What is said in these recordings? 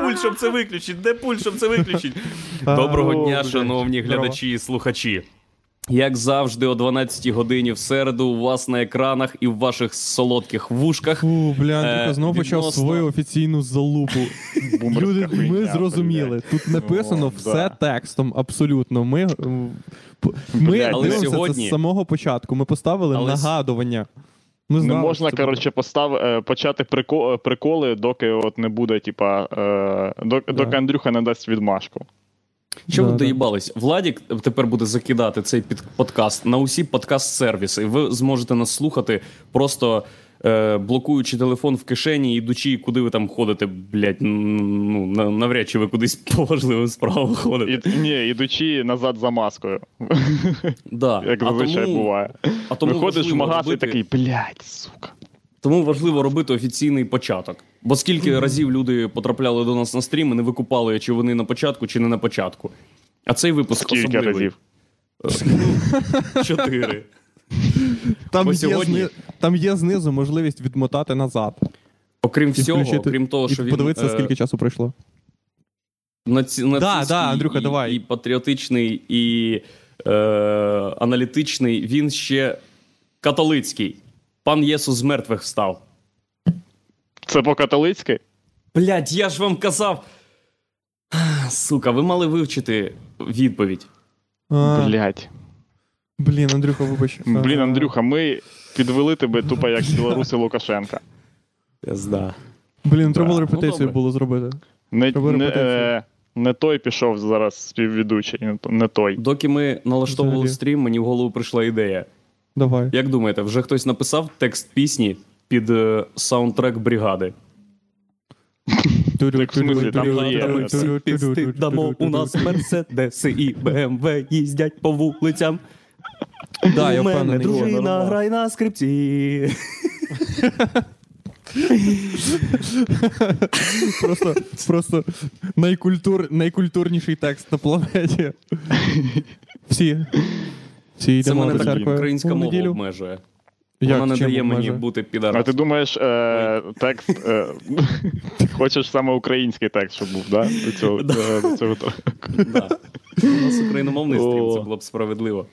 пульт, щоб це виключить? Де пульт, щоб це виключить? Доброго дня, шановні глядачі і слухачі. Як завжди, о 12 годині в середу у вас на екранах і в ваших солодких вушках. Фу, бля, Е, Андрюха знову почав свою офіційну залупу. Люди, ми зрозуміли. Тут написано все текстом, абсолютно. Ми, ми але дивимося сьогодні- це з самого початку. Ми поставили Але с- нагадування. Не можна, коротше, постав, е, почати прико- приколи, доки от не буде, типа, е, доки, доки Андрюха не дасть відмашку. Що ви доїбались? да. доїбались? Владік тепер буде закидати цей під подкаст на усі подкаст-сервіси. І ви зможете нас слухати, просто е, блокуючи телефон в кишені, ідучи, куди ви там ходите, блядь, ну навряд чи ви кудись по важливим справам ходите. І, ні, ідучи назад за маскою, Да. як А зазвичай тому- буває. А тому Виходиш в магаз і такий, блядь, сука. Тому важливо робити офіційний початок. Бо скільки разів люди потрапляли до нас на стрім і не викупали, чи вони на початку, чи не на початку. А цей випуск Скільки особливий. разів? Е, Чотири. Там Бо є, сьогодні- зни... там є знизу можливість відмотати назад. Окрім всього, включити- окрім того, і що він подивитися, е, скільки часу пройшло. наці... нацистський да, Андрюха, і, давай. і патріотичний, і е, аналітичний, він ще католицький. Пан Єсус з мертвих встав. Це по-католицьки? Блядь, я ж вам казав. Сука, ви мали вивчити відповідь. А, Блядь. Блін, Андрюха, вибач. Блін, Андрюха, ми підвели тебе тупо як білоруси Лукашенка. Пизда. Блін, треба було ну, репетицію було зробити. Не, не, е, не той пішов зараз співведучий, не той. Доки ми налаштовували Взагалі. стрім, мені в голову прийшла ідея. Давай. Як думаєте, вже хтось написав текст пісні під е, саундтрек бригади? Так, в смислі, там же є. Дамо у нас мерседеси і БМВ їздять по вулицям. Да, я мене впевнений. Дружина нормально. грає на скрипці. Просто, просто найкультур, найкультурніший текст на планеті. Всі. Всі Це йдемо мене до так церкви українська мова неділю. обмежує. Як, Вона не чим дає мені бути А ти думаєш, е, текст. Е, ти хочеш саме український текст, щоб був, да? До цього, е, до цього. Да. У нас україномовний стрім, це було б справедливо.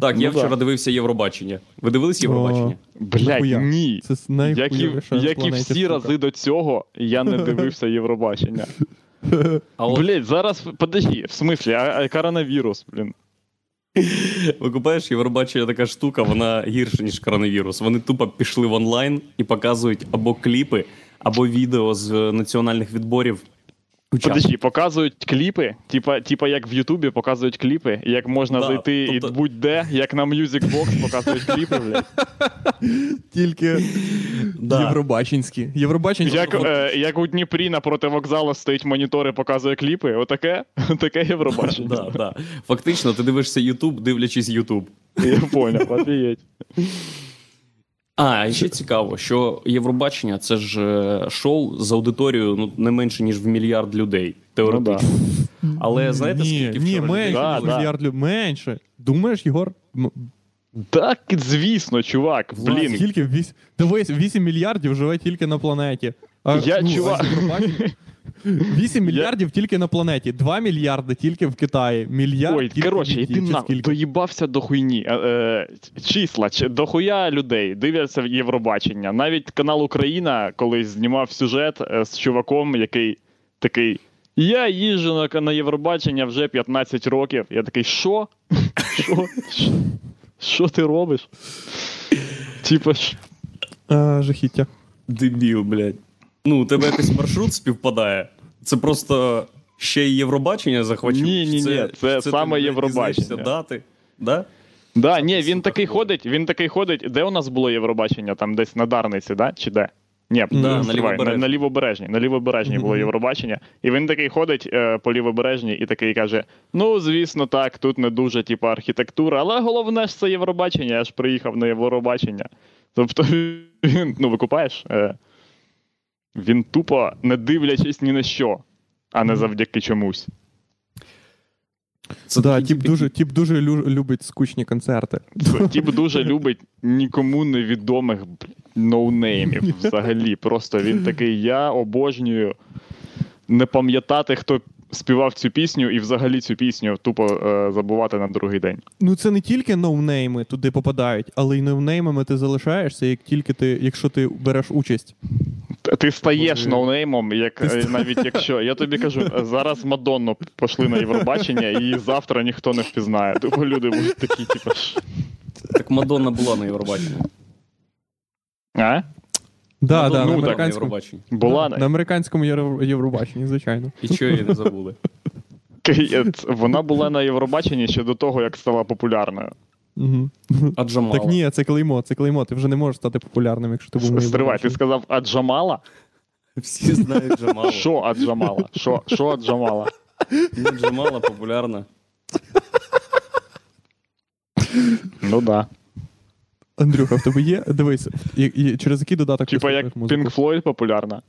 Так, я Ну, вчора дивився Євробачення. Ви дивились Євробачення? Блядь, ні. Це Як і, всі рази до цього, я не дивився Євробачення. Блять, зараз подожди, в смислі, а, а коронавірус, блін. Викупаєш, Євробачення така штука, вона гірша, ніж коронавірус. Вони тупо пішли в онлайн і показують або кліпи, або відео з національних відборів. Подожди, показують кліпи, типа, типа як в Ютубі показують кліпи, як можна Да, зайти тобто- і будь-де, як на Music Box показують кліпи, блядь. Тільки Да. євробачинські. Євробачинські. Як, е, як у Дніпрі напроти вокзалу стоїть монітор і показує кліпи, отаке, таке Євробачення. Да, да. Фактично, ти дивишся Ютуб, дивлячись Ютуб. Я поняв, офігеть. А, і ще цікаво, що Євробачення це ж е, шоу з аудиторією ну, не менше, ніж в мільярд людей. Ну, Теоретично. Але знаєте, ні, скільки ні, вчора людей? менше, Да, да. мільярд людей. Менше. Думаєш, Єгор? Так, звісно, чувак, блін. Скільки? Вісь... Дивись, 8 мільярдів живе тільки на планеті. А, Я, чувак- а Євробачення- 8 мільярдів тільки на планеті, 2 мільярди тільки в Китаї. Мільярд Ой, тільки коротше, Індії, іди на скільки? доїбався до хуйні. Е, е, числа, чи- дохуя людей дивляться в Євробачення. Навіть канал Україна колись знімав сюжет е, з чуваком, який такий. Я їжджу на, на Євробачення вже 15 років. Я такий, що? Що? Що- Що ти робиш? Типа, ш- А, жахіття. Дебіл, блядь. Ну, у тебе якийсь маршрут співпадає. Це просто ще й Євробачення захвачу. Ні, ні, ні, це чи саме Євробачення. дати. Да? да, ні, він такий ходить, він такий ходить. Де у нас було Євробачення? Там десь на Дарниці, да? Чи де? Ні, Да, на, Лівобережній. на лівобережній. На лівобережній було Євробачення. І він такий ходить е, по лівобережній і такий каже: Ну, звісно, так, тут не дуже, типу, архітектура, але головне ж це Євробачення, я ж приїхав на Євробачення. Тобто, він, ну, викупаєш? Е, він тупо не дивлячись ні на що, а не завдяки чомусь. Це да, тіп дуже, тіп дуже любить скучні концерти. Тіп дуже любить нікому невідомих ноунеймів взагалі. Просто він такий, я обожнюю не пам'ятати, хто співав цю пісню, і взагалі цю пісню тупо е, забувати на другий день. Ну це не тільки ноунейми туди попадають, але й ноунеймами ти залишаєшся, як тільки ти, якщо ти береш участь. Ти стаєш ноунеймом, як Ти навіть якщо я тобі кажу, зараз Мадонну пошли на Євробачення, і завтра ніхто не впізнає. Тупо люди будуть такі, типу. Так Мадонна була на Євробаченні. А? Да, Мадонна да, на на американському, Євробаченні. Була на американському Євро- Євробаченні, звичайно. І чого її не забули? Вона була на Євробаченні ще до того, як стала популярною. Угу. А Так ні, це клеймо, це клеймо. Ти вже не можеш стати популярним, якщо ти був Стривай, ти сказав Аджамала? Всі знають Джамалу. Що Аджамала? Що, що Аджамала? Ну, Джамала популярна. Ну да. Андрюха, в тебе є? Дивись, і, і, через який додаток ти Типа як слухаєш музику? Pink Floyd популярна.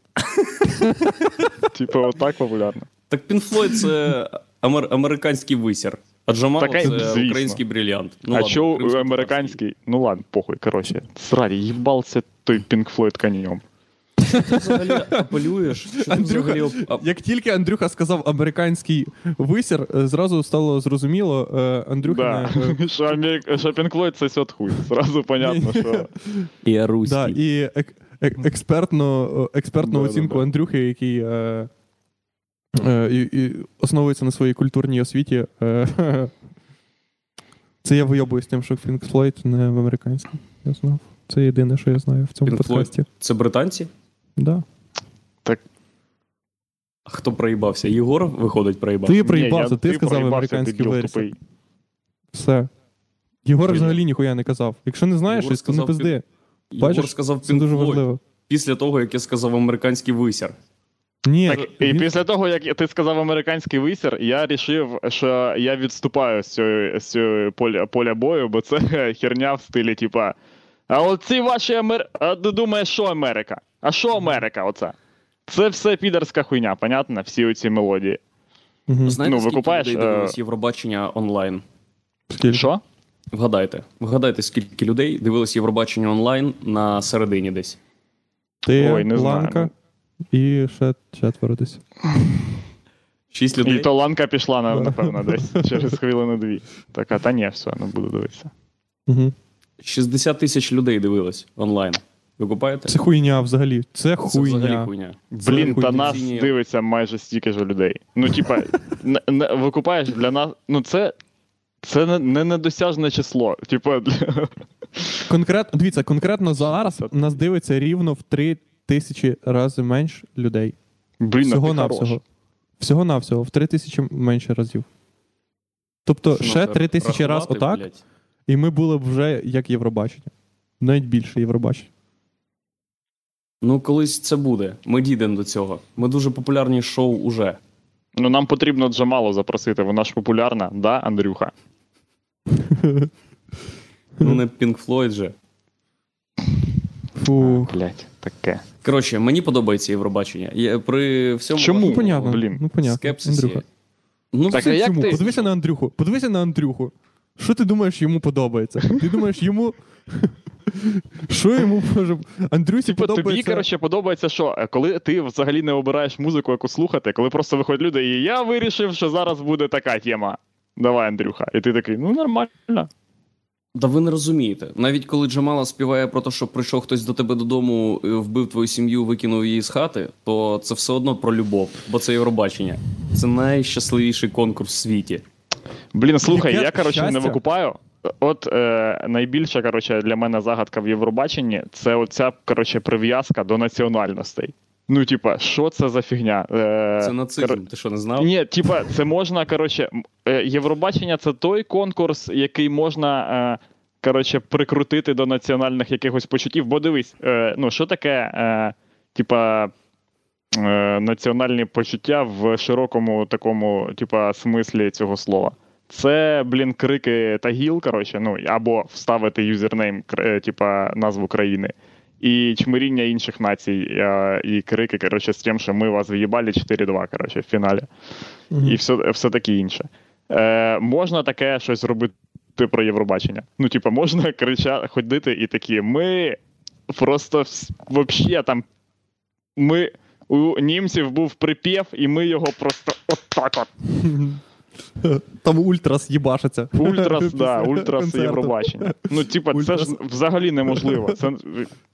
Типа отак популярна. Так Pink Floyd це амер- американський висір. А Джамала Так, це звісно. український брилянт. Ну, а ладно, що американський? Ну ладно, похуй, коротше. Сраді, їбался той Pink Floyd конем. Ти взагалі апелюєш? Що ти Андрюха, взагалі ап- Як тільки Андрюха сказав американський висір, е, зразу стало зрозуміло, е, Андрюха Да. не, е, Що, Амер- що Pink Floyd це сьот хуй. Зразу понятно, що. Руський. да, і ек- ек- експертну, експертну оцінку. Андрюхи, який е, і, і основується на своїй культурній освіті. Е, це я вийобуюсь тим, що Pink Floyd не в американському. Я знав. Це єдине, що я знаю в цьому Pink Floyd? Це британці? Да. А хто проїбався? Єгор виходить проїбався? Ти проїбався, Ні, ти сказав американський тупий. Все. Єгор Блін. взагалі ніхуя не казав. Якщо не знаєш Єгор щось, то не пизди. Єгор Бачиш, сказав Це дуже важливо. після того, як я сказав американський висір. Ні, Так, і він- після того, як ти сказав американський висір, я рішив, що я відступаю з цього, з цього поля, поля бою, бо це херня в стилі, типа. А оці ваші Амер... А ти думаєш, що Америка? А що Америка оце? Це все підерська хуйня, понятно? Всі оці мелодії. Мгм. Знаєте, Ну, скільки викупаєш, людей е, дивилось Євробачення онлайн? Скільки? Що? Вгадайте. Вгадайте, скільки людей дивилось Євробачення онлайн на середині десь. Ти, Ой, не знаю, Ланка і ще четверо десь. Шість І людей. то ланка пішла, на- напевно, десь через хвилину дві. Така, та ні, все, не буду дивитися. Угу. 60 тисяч людей дивилось онлайн. Ви купаєте? Це хуйня взагалі. Це Це хуйня. взагалі хуйня. Блін, та хуйня. нас дивиться майже стільки ж людей. Ну, типа, викупаєш для нас. Ну, це. Це не, не недосяжне число. Типа, для... Конкретно, дивіться, конкретно зараз нас дивиться рівно в три тисячі разів менше людей. блін, Всього навсього. Всього навсього, в три тисячі менше разів. Тобто Що, ще три тисячі раз отак, блядь? і ми були б вже як Євробачення. Навіть більше Євробачення. Ну, колись це буде. Ми дійдемо до цього. Ми дуже популярні шоу уже. Ну, нам потрібно Джамалу запросити, вона ж популярна, да, Андрюха? Ну, не Pink Floyd же. Фух. Блять, таке. Коротше, мені подобається Євробачення. Я, при всьому Чому? Ну, понятно. блін, ну, понятно. скепсисі. Андрюха. Ну, Так, а як Чому? ти- Подивися на Андрюху. Подивися на Андрюху. Що ти думаєш, йому подобається? Ти думаєш, йому. Що йому може. Андрюсі Типу, тобі, подобається. коротше, подобається, що е, коли ти взагалі не обираєш музику, яку слухати, коли просто виходять люди, і я вирішив, що зараз буде така тема. Давай, Андрюха. І ти такий, ну нормально. Да ви не розумієте. Навіть коли Джамала співає про те, що прийшов хтось до тебе додому, е, вбив твою сім'ю, викинув її з хати, то це все одно про любов, бо це Євробачення. Це найщасливіший конкурс в світі. Блін, слухай, Яке я коротше не викупаю. От е, найбільша коротше, для мене загадка в Євробаченні це оця коротше, прив'язка до національностей. Ну, типа, що це за фігня? Е, Це нацизм. кор- Ти що не знав? Ні, типа, це можна, коротше, е, Євробачення це той конкурс, який можна. Е, Коротше, прикрутити до національних якихось почуттів. Бо дивись, е, ну що таке, е, типа, е, національні почуття в широкому такому, типа, смислі цього слова. Це, блін, крики Тагіл, коротше, ну, або вставити юзернейм, е, типа, назву країни, і чмиріння інших націй, е, і крики, коротше, з тим, що ми вас в'їбали 4-2, коротше, в фіналі Мгм. і все, все таке інше. Е, можна таке щось зробити про Євробачення. Ну, типа, можна кричати, ходити і такі. Ми просто вообще там. Ми у німців був припів, і ми його просто отак от. Там ультрас їбашиться. Ультрас, да, ультрас концерту. Євробачення. Ну, типа, це ж взагалі неможливо. Це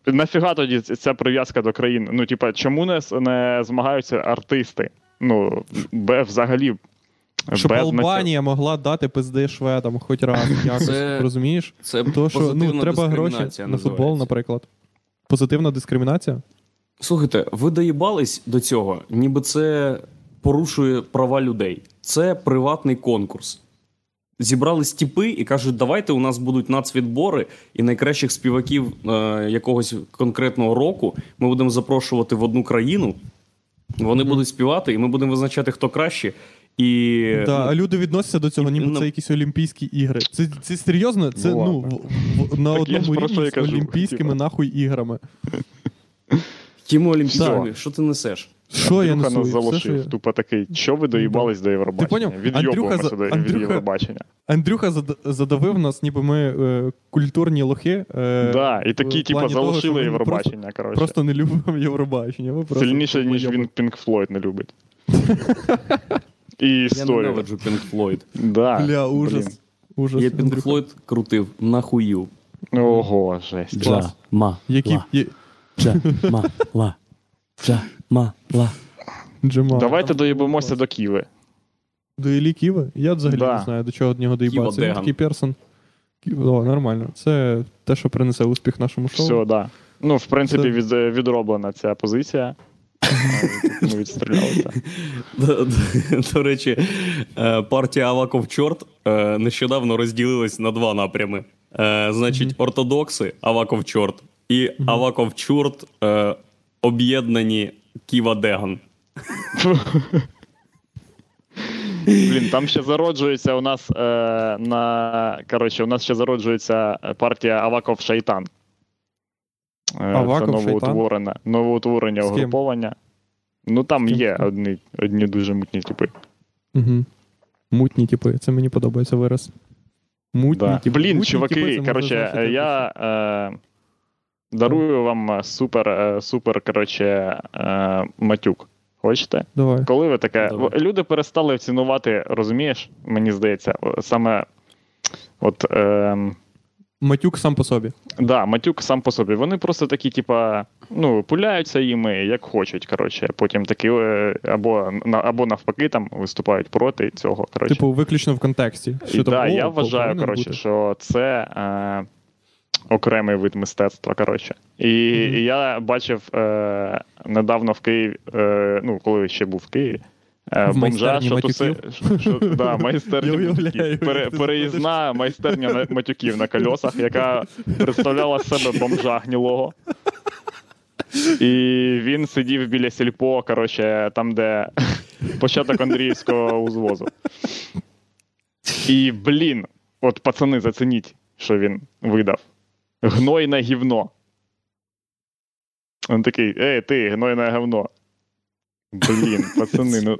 нафіга тоді ця прив'язка до країни? Ну, типа, чому не, не змагаються артисти? Ну, бе, взагалі. Щоб Албанія могла дати пизди шведам хоч раз якось, Це- розумієш? Це То, що ну, треба гроші дискримінація на футбол, наприклад. Позитивна дискримінація? Слухайте, ви доїбались до цього, ніби це порушує права людей. Це приватний конкурс. Зібрались тіпи і кажуть, давайте у нас будуть нацвідбори, і найкращих співаків е, якогось конкретного року ми будемо запрошувати в одну країну. Вони будуть співати, і ми будемо визначати, хто краще. І Да, ну, а люди відносяться до цього, ніби ну- це якісь Олімпійські ігри. Це, це серйозно? Це Ну, ну, в, в, на Так одному рівні з кажу, Олімпійськими типа. нахуй іграми. Тімо Олімпійськими, що ти несеш? Що я Андрюха несу? нас Все, що я- Тупо такий, що ви доїбались до Євробачення? поняв? Відйобуємося Андрюха за- до- від Андрюха- Євробачення. Андрюха задавив нас, ніби ми е, культурні лохи. Е, Да, і такі, типа, плані того, залишили Євробачення, коротше. Просто не любимо Євробачення. Ми просто Сильніше, ніж він Пінк Флойд не любить. І Я історію. ненавиджу Пінк Флойд. Да. Бля, ужас. Ужас Я Пінк Андрюха. Флойд крутив нахуїв. Ого, жесть. Клас. ма, Які... ла, джа, ма, ла, джа, ма, ла. Джемал. Давайте доїбемося до Ківи. До Іллі Ківи? Я взагалі Да. не знаю, до чого до нього доїбатися. Він такий персон. Ківа, О, нормально. Це те, що принесе успіх нашому шоу. Все, да. Ну, в принципі, від, відроблена ця позиція. Ми відстрілялися. До, речі, е, партія Аваков Чорт е, нещодавно розділилась на два напрями. Е, Значить, ортодокси Аваков Чорт і Аваков Чорт е, об'єднані Ківа Деган. Блін, там ще зароджується у нас е, на. Коротше, у нас ще зароджується партія Аваков Шайтан. Е, Аваков це новоутворене, новоутворення угруповання. Ну там є одні, одні дуже мутні типи. Угу. Мутні типи, це мені подобається вираз. Мутні Да. типи. Блін, Мутні чуваки, можна коротше, я е, дарую вам супер, е, супер, коротше, е, матюк. Хочете? Давай. Коли ви таке. Давай. Люди перестали цінувати, розумієш, мені здається, саме. От, е, Матюк сам по собі. да, матюк сам по собі. Вони просто такі, типа, ну, пуляються їми, як хочуть. Коротше, потім такі, е, або, або навпаки, там виступають проти цього. Коротше. Типу, виключно в контексті. І, там, да, о, я вважаю, коротше, бути. що це е, окремий вид мистецтва. Коротше. І, Мгм. і я бачив е, недавно в Києві, е, ну, коли ще був в Києві. е, В Бомжа, що туси, що, що, да, майстерня уявляю, Пере, переїзна майстерня на- матюків на кольосах, яка представляла себе бомжа гнілого. І він сидів біля сільпо, коротше, там, де початок Андріївського узвозу. І, блін, от пацани, зацініть, що він видав. Гнойне гівно. Він такий, ей, ти, гнойне говно. Блін, пацани, ну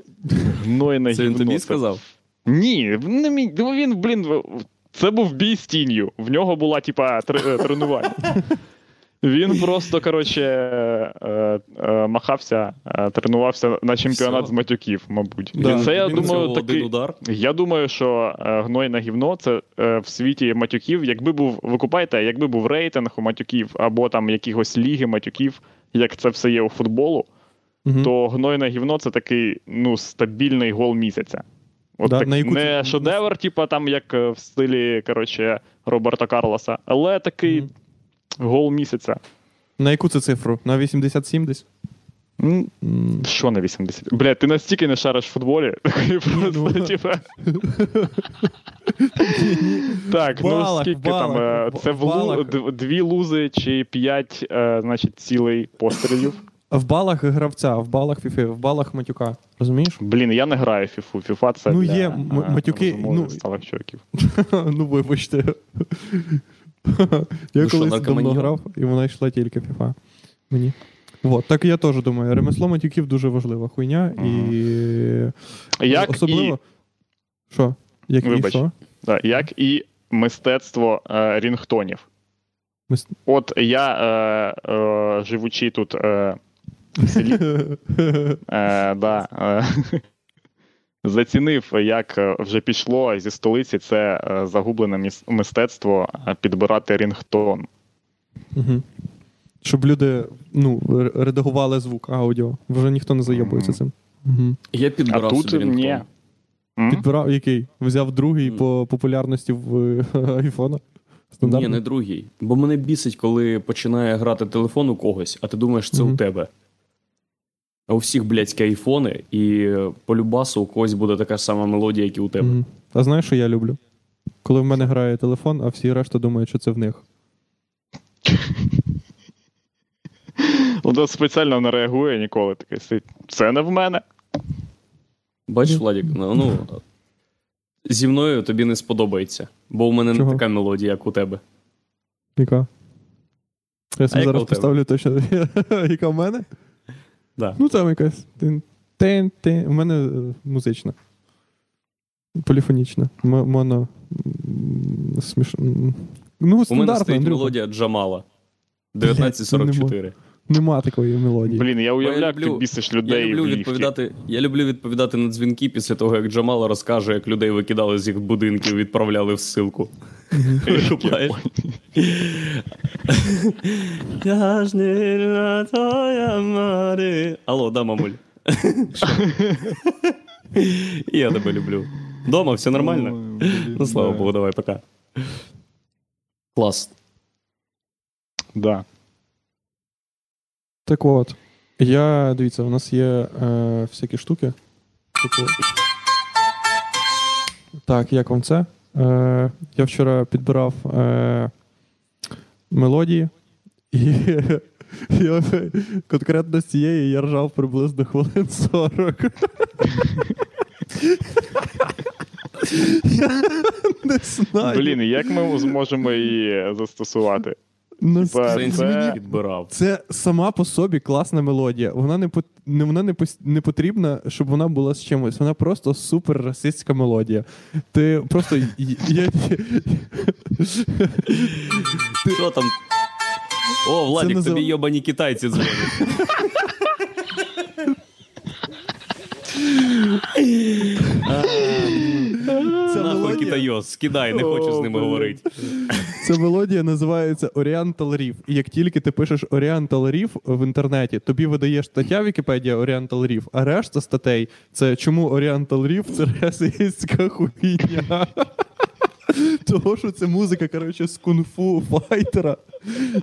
гнойне Це він тобі сказав? Ні, не мій. ну, Він, блін, це був бій з тінью. В нього була, типа, е, тренування. Він просто, коротше, е, е, махався, е, тренувався на чемпіонат Все. з матюків, мабуть. Да. І це, я думаю, такий. удар. Я думаю, що е, гнойне гівно це в світі матюків. Якби був, ви купаєте, якби був рейтинг у матюків або там якихось ліги матюків, як це все є у футболу, Мгм. то гнойне гівно це такий ну, стабільний гол місяця. От Да, так, на яку не шедевр, типа там як в стилі коротше, Роберта Карлоса, але такий Мгм. Гол місяця. На яку це цифру? На 87 десь? М, Що на 80? Бля, ти настільки не шариш в футболі, такий просто, ну. типа. Так, ну скільки там? е, Це дві лузи чи п'ять, е, значить, цілей пострілів. В балах гравця, в балах фіфи, в балах матюка. Розумієш? Блін, я не граю в фіфу. Фіфа це Ну, є е, матюки, ну, ну, вибачте. Я Ну що, колись давно наркоманьйон? грав, і вона йшла тільки FIFA. Мені. Вот, так я теж думаю. Ремесло матюків дуже важлива хуйня. І Як особливо. і, Що? Як і Вибач. що? да, як і мистецтво е, рінгтонів. Мис- От я, е, е, живучи тут е, в селі. Е, да, е, зацінив, як е, вже пішло зі столиці це е, загублене мистецтво е, підбирати рінгтон. Угу. Щоб люди ну, редагували звук аудіо. Вже ніхто не зайобується цим. Угу. Я А підбирав тут собі ні. Підбирав який? Взяв другий по популярності в айфона. Стандартний? Ні, не другий. Бо мене бісить, коли починає грати телефон у когось, а ти думаєш, це Мгм. у тебе. А у всіх блядські айфони, і по любасу у когось буде така сама мелодія, як і у тебе. Мгм. А знаєш, що я люблю? Коли в мене грає телефон, а всі решта думають, що це в них. Вона спеціально не реагує ніколи. Такий сидить. Це не в мене. Бачиш. Владік, ну, ну зі мною тобі не сподобається, бо у мене Чого? не така мелодія, як у тебе. Яка? Я собі яка зараз тебе? поставлю точно. Яка в мене? Да. Ну, там якась. Тин, тин. У мене е, музична. Поліфонічна. Моно. Сміш... Ну, У мене стоїть мелодія Джамала 1944. Нема такої мелодії. Блін, я уявляю, як люблю- ти бісиш Я людей люблю в відповідати, я люблю відповідати на дзвінки після того, як Джамала розкаже, як людей викидали з їх будинків, відправляли в ссилку. Я ж не на твоя мари. Алло, да, мамуль. Я тебе люблю. Дома все нормально? Ну, слава Богу, давай, пока. Клас. Да. Так от. Я, дивіться, у нас є е, всякі штуки. Типу... Так, як вам це? Е, я вчора підбирав е, мелодії, і я, конкретно з цієї я ржав приблизно хвилин 40. Я не знаю. Блін, як ми зможемо її застосувати? Ну, типа, це- підбирав. Це сама по собі класна мелодія. Вона не не вона не не потрібна, щоб вона була з чимось. Вона просто супер расистська мелодія. Ти просто Що там? О, Владик, тобі йобані китайці дзвонять. ця Нахуй мелодія, китайос, скидай, не хочу з ними говорити. ця мелодія називається Oriental Reef. І як тільки ти пишеш Oriental Reef в інтернеті, тобі видає стаття Вікіпедія Oriental Reef, а решта статей це чому Oriental Reef це расистська хуйня. Того, що це музика, коротше, з кунг-фу файтера,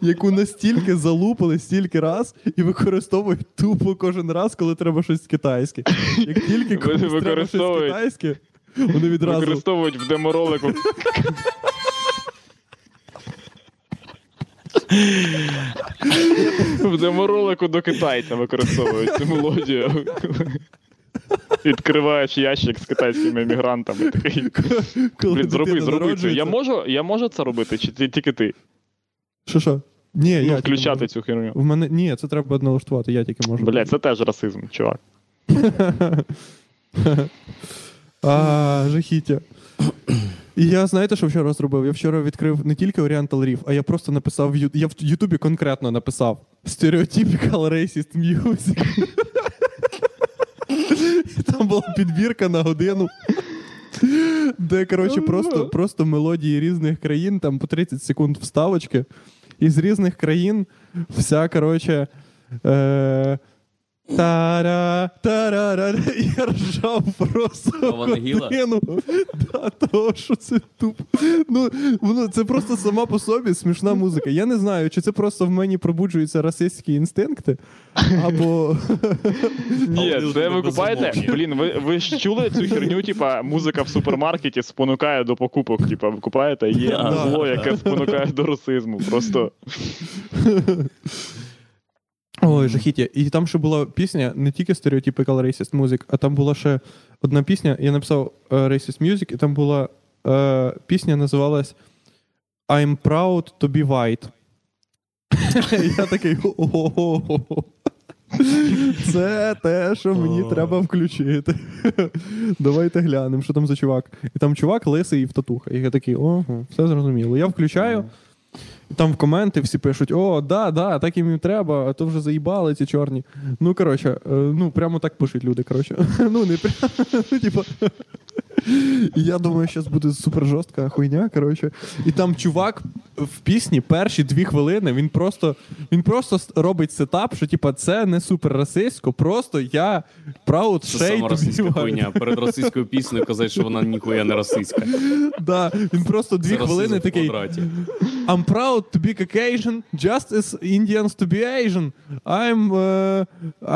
яку настільки залупили стільки раз і використовують тупо кожен раз, коли треба щось китайське. Як тільки комусь треба щось китайське, вони відразу. Використовують в деморолику. В деморолику до китайця використовують цю мелодію. Відкриваєш ящик з китайськими емігрантами. Такий, блін, зроби, зроби це. Я можу, я можу це робити, чи ти- тільки ти? Що що? Ні, Ну, тільки включати можу. цю херню. В мене ні, це треба налаштувати, я тільки можу. Блять, це теж расизм, чувак. А, жахіття. І я знаєте, що вчора зробив? Я вчора відкрив не тільки Oriental Reef, а я просто написав я в Ютубі конкретно написав Stereotypical Racist Music. Там була підбірка на годину. Де, коротше, просто, просто мелодії різних країн, там по 30 секунд вставочки. І з різних країн вся, коротше. Е- Тара, тарара, я ржав просто Нагіла? годину. Да, того, що це тупо. Ну, воно, це просто сама по собі смішна музика. Я не знаю, чи це просто в мені пробуджуються расистські інстинкти, або Ні, це ви купаєте? Блін, ви, ви ж чули цю херню, типа музика в супермаркеті спонукає до покупок. Типа, ви купаєте, є Да. зло, яке спонукає до расизму. Просто Ой, жахіття. І там ще була пісня не тільки Stereotypical Racist Music, а там була ще одна пісня. Я написав е, Racist Music, і там була е, пісня, називалась I'm proud to be white. Я такий. Це те, що мені треба включити. Давайте глянемо, що там за чувак. І там чувак лисий і в татухах. І я такий, ого, все зрозуміло. Я включаю, там в коменти всі пишуть: о, да, да, так їм і треба, а то вже заїбали ці чорні. Ну, коротше, е, ну прямо так пишуть люди. Коротше. Ну, не прямо. Ну, типа. І я думаю, зараз буде супер жорстка хуйня. Коротше. І там чувак в пісні перші дві хвилини він просто він просто робить сетап, що типа це не супер расистсько, просто я proud Це сама російська хуйня. Перед російською піснею казати, що вона ніхуя не російська. Да, він просто дві Це хвилини такий. I'm proud to be Caucasian, just as Indians to be Asian. I'm uh,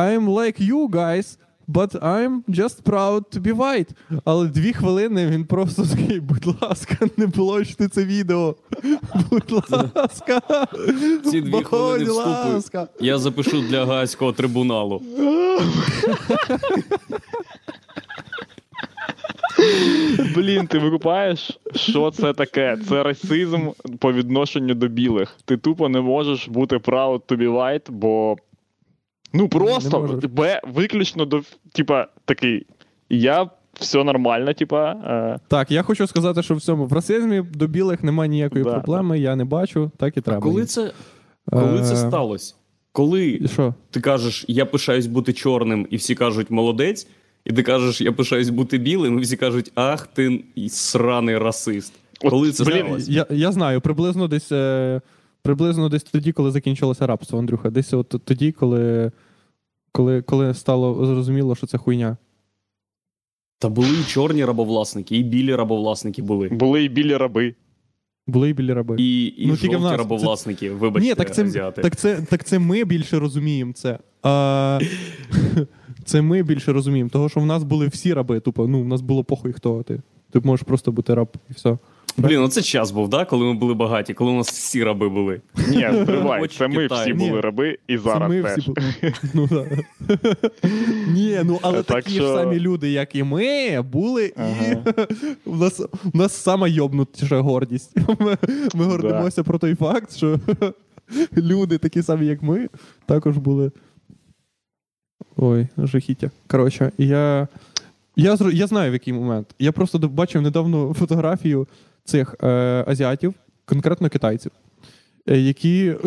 I'm like you guys, but I'm just proud to be white. Але дві хвилини він просто такий, будь ласка, не блочте це відео. Будь ласка. Ці дві Будь хвилини вступу ласка. я запишу для Гаазького трибуналу. Блін, ти викупаєш, що це таке? Це расизм по відношенню до білих. Ти тупо не можеш бути proud to be white, бо. Ну просто б виключно до типа такий. Я все нормально, типа. Е, Так, я хочу сказати, що в цьому в расизмі до білих немає ніякої Да, проблеми, я не бачу, так і А коли це, коли це Е, сталося? Коли І Що? ти кажеш, я пишаюсь бути чорним, і всі кажуть молодець, і ти кажеш, я пишаюсь бути білим, і всі кажуть, ах, ти сраний расист. От, Коли це блін, сталося? Я, я знаю, приблизно десь, е, приблизно десь тоді, коли закінчилося рабство, Андрюха. Десь от тоді, коли, коли, коли стало зрозуміло, що це хуйня. Та були і чорні рабовласники, і білі рабовласники були. були і білі раби. Були і білі раби. І, і Ну, жовті нас. рабовласники, вибачте, Ні, так це, азіати. так, це, так це ми більше розуміємо це. А, це ми більше розуміємо. Того, що в нас були всі раби. Тупо, ну, в нас було похуй, хто ти. Ти можеш просто бути раб і все. Блін, оце час був, да, коли ми були багаті, коли у нас всі раби були. Ні, тривай, це ми всі були Ні. раби, і Це зараз ми теж. всі були. Ну, да. Ні, ну але Так такі що- ж самі люди, як і ми, були, Ага. і у нас, у нас сама йобнутіша гордість. Ми, ми гордимося про той факт, що люди, такі самі, як ми, також були. Ой, жахіття. Коротше, я. Я, я знаю в який момент. Я просто бачив недавно фотографію цих е, азіатів, конкретно китайців, е, які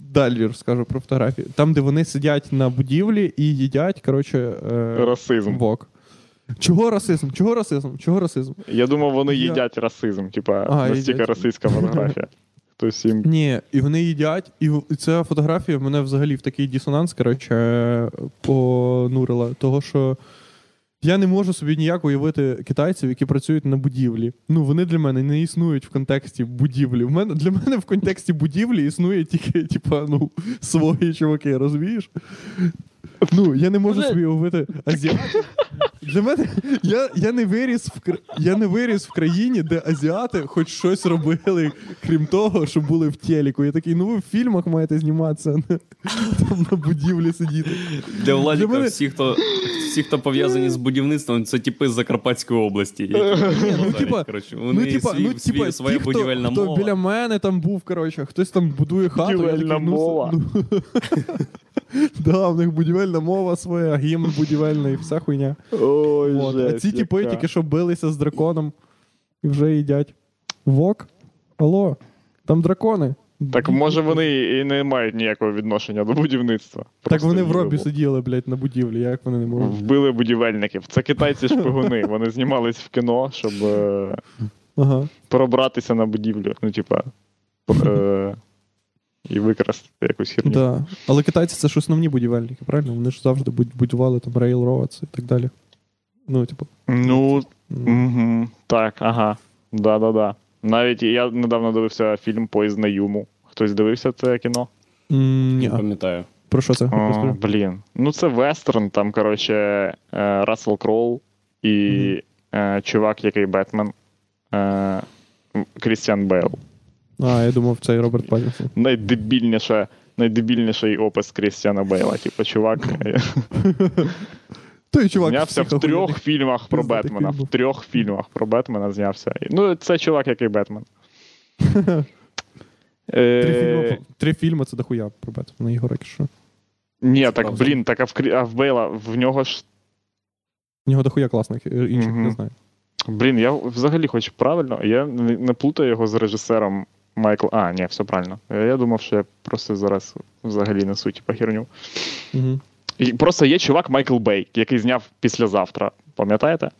далі розкажу про фотографію. Там, де вони сидять на будівлі і їдять, коротше, е, Расизм. вок. Чого расизм? Чого расизм? Чого расизм? Я думав, вони Я- їдять расизм, типа А, настільки їдять. расистська фотографія. Хтось їм. Ні, і вони їдять, і ця фотографія мене взагалі в такий дисонанс, коротше, понурила. Того, що я не можу собі ніяк уявити китайців, які працюють на будівлі. Ну, вони для мене не існують в контексті будівлі. В мене, для мене в контексті будівлі існує тільки, типа, ну, свої чуваки, розумієш? Ну, я не можу Може- собі уявити азіатів. Для мене я, я, не виріс в, я не виріс в країні, де азіати хоч щось робили, крім того, що були в телеку. Я такий, ну ви в фільмах маєте зніматися, а там на будівлі сидіти. Для Владіка Для мене- всі, хто, всі, хто пов'язані з будівництвом, це типи з Закарпатської області. які ну, типа, ну, типа, свій, ну, типа, своя ті, хто, будівельна хто мова. біля мене там був, коротше, хтось там будує хату. я Будівельна такий, ну, мова. Ну, да, в них будівельна мова своя, гімн будівельний, вся хуйня. Ой, От. А ці типи яка. тільки що билися з драконом і вже їдять. Вок? Алло, там дракони. Так може вони і не мають ніякого відношення до будівництва. Так вони в робі вбили. сиділи, блядь, на будівлі, як вони не можуть. Вбили будівельників. Це китайці шпигуни. Вони знімались в кіно, щоб е, Ага. пробратися на будівлю. Ну, типа. Е, і викрасти якусь херню. Да. Але китайці це ж основні будівельники, правильно? Вони ж завжди будували там railroads і так далі. Ну, типу. Ну, угу. так, ага. Да-да-да. Навіть я недавно дивився фільм Поїзд на Юму. Хтось дивився це кіно? Не пам'ятаю. про що це? О, блін. Ну, це вестерн, там, коротше, е, Рассел Кроу і е, чувак, який Бетмен. Е, Крістіан Бейл. А, я думав, це і Роберт Паттінсон. Найдебільніше, найдебільніший опис Крістіана Бейла. Типу, чувак е, Той чувак. знявся в трьох фільмах про Бетмена. В трьох фільмах про Бетмена знявся. Ну, це чувак, який Бетмен. Три Е, фільми, три фільми це дохуя про Бетмена Ігора що. Ні, так, блін, так а в, а в Бейла в нього ж. В нього дохуя класних е, інших, не знаю. Блін, я взагалі хочу правильно, я не плутаю його з режисером Майкл. А, ні, все правильно. Я думав, що я просто зараз взагалі несу типа херню. Угу. І просто є чувак Майкл Бей, який зняв післязавтра. Пам'ятаєте?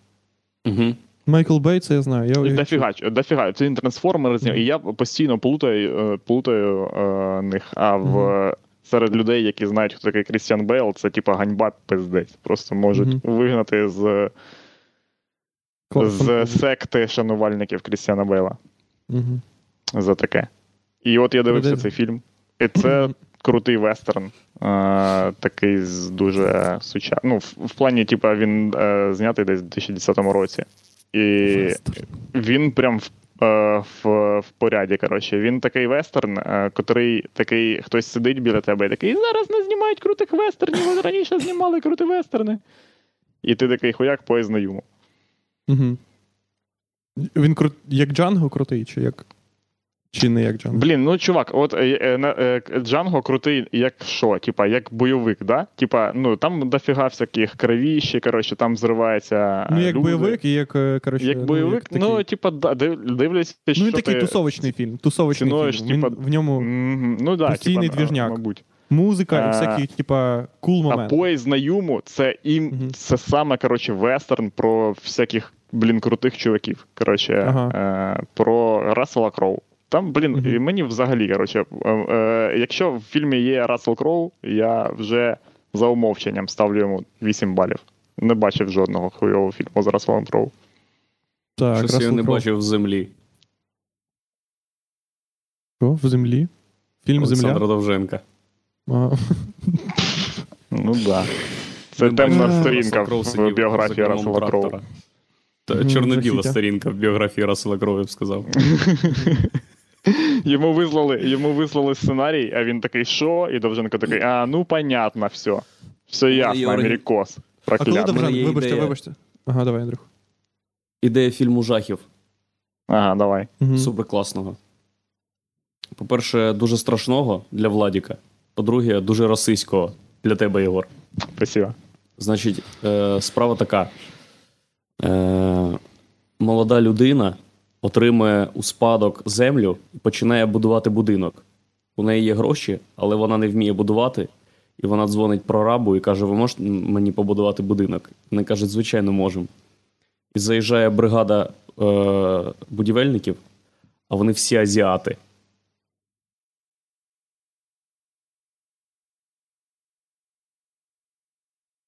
Угу. Майкл Бей, це я знаю. Я, Дофіга, дофіга. Це він трансформер зняв, і я постійно плутаю, е, плутаю е, них. А в серед людей, які знають, хто такий Крістіан Бейл, це типа ганьба пиздець. Просто можуть Мгм. вигнати з, з секти шанувальників Крістіана Бейла Мгм. За таке. І от я дивився цей фільм. І це крутий вестерн. Е, такий з дуже сучасний. Ну, в, в плані, типа, він е, знятий десь у 2010 році. І він прям в, е, в, в поряді. Коротше. Він такий вестерн, е, котрий такий, хтось сидить біля тебе і такий, зараз не знімають крутих вестернів, вони раніше знімали круті вестерни. І ти такий хуяк поїзд на юму. Він крут... як Джанго крутий, чи як. Чи не як Джанго? Блін, ну чувак, от е, е, е, Джанго крутий, як що? Типа, як бойовик, да? Типа, ну там дофіга всяких кровіщі, коротше, там зриваються. Ну, як люди. бойовик і як, коротше, Як ну, бойовик, такий- ну, типа, да, див- дивлюся, Ну, він такий ти... тусовочний фільм. Тусовочний цінуєш, фільм. Він, в ньому Ну да, постійний типа, двіжняк. мабуть. музика і А- всякі, типа, кул А моменти. поїзд на юму це ім, Мгм. це саме коротше вестерн про всяких, блін, крутих чуваків. Коротше, Ага. про Рассела Кроу. Там, блін, Мгм. і мені взагалі, коротше, е, е, якщо в фільмі є Рассел Кроу, я вже за умовченням ставлю йому 8 балів. Не бачив жодного хуйового фільму з Расселом Кроу. Так, Щось я не Кроу. бачив в землі. Що? В землі? Фільм Олександра Земля? Довженка. Ну да. Це темна сторінка в біографії Рассела Кроу. Чорно-біла сторінка в біографії Рассела Кроу, я б сказав. Йому вислали, йому вислали сценарій, а він такий, що? І Довженко такий, а, ну понятно, все. Все ясно. Америкос. А коли Проклятий. мене Довжен? є Вибачте, ідея. вибачте. Ага, давай, Андрюх. Ідея фільму жахів. Ага, давай. Мгм. Супер класного. По-перше, дуже страшного для Владіка. По-друге, дуже расистського для тебе, Єгор. Спасибо. Значить, е, справа така: е, молода людина отримує у спадок землю і починає будувати будинок. У неї є гроші, але вона не вміє будувати. І вона дзвонить прорабу і каже: Ви можете мені побудувати будинок? Вони кажуть, звичайно, можемо. І заїжджає бригада е, будівельників, а вони всі азіати.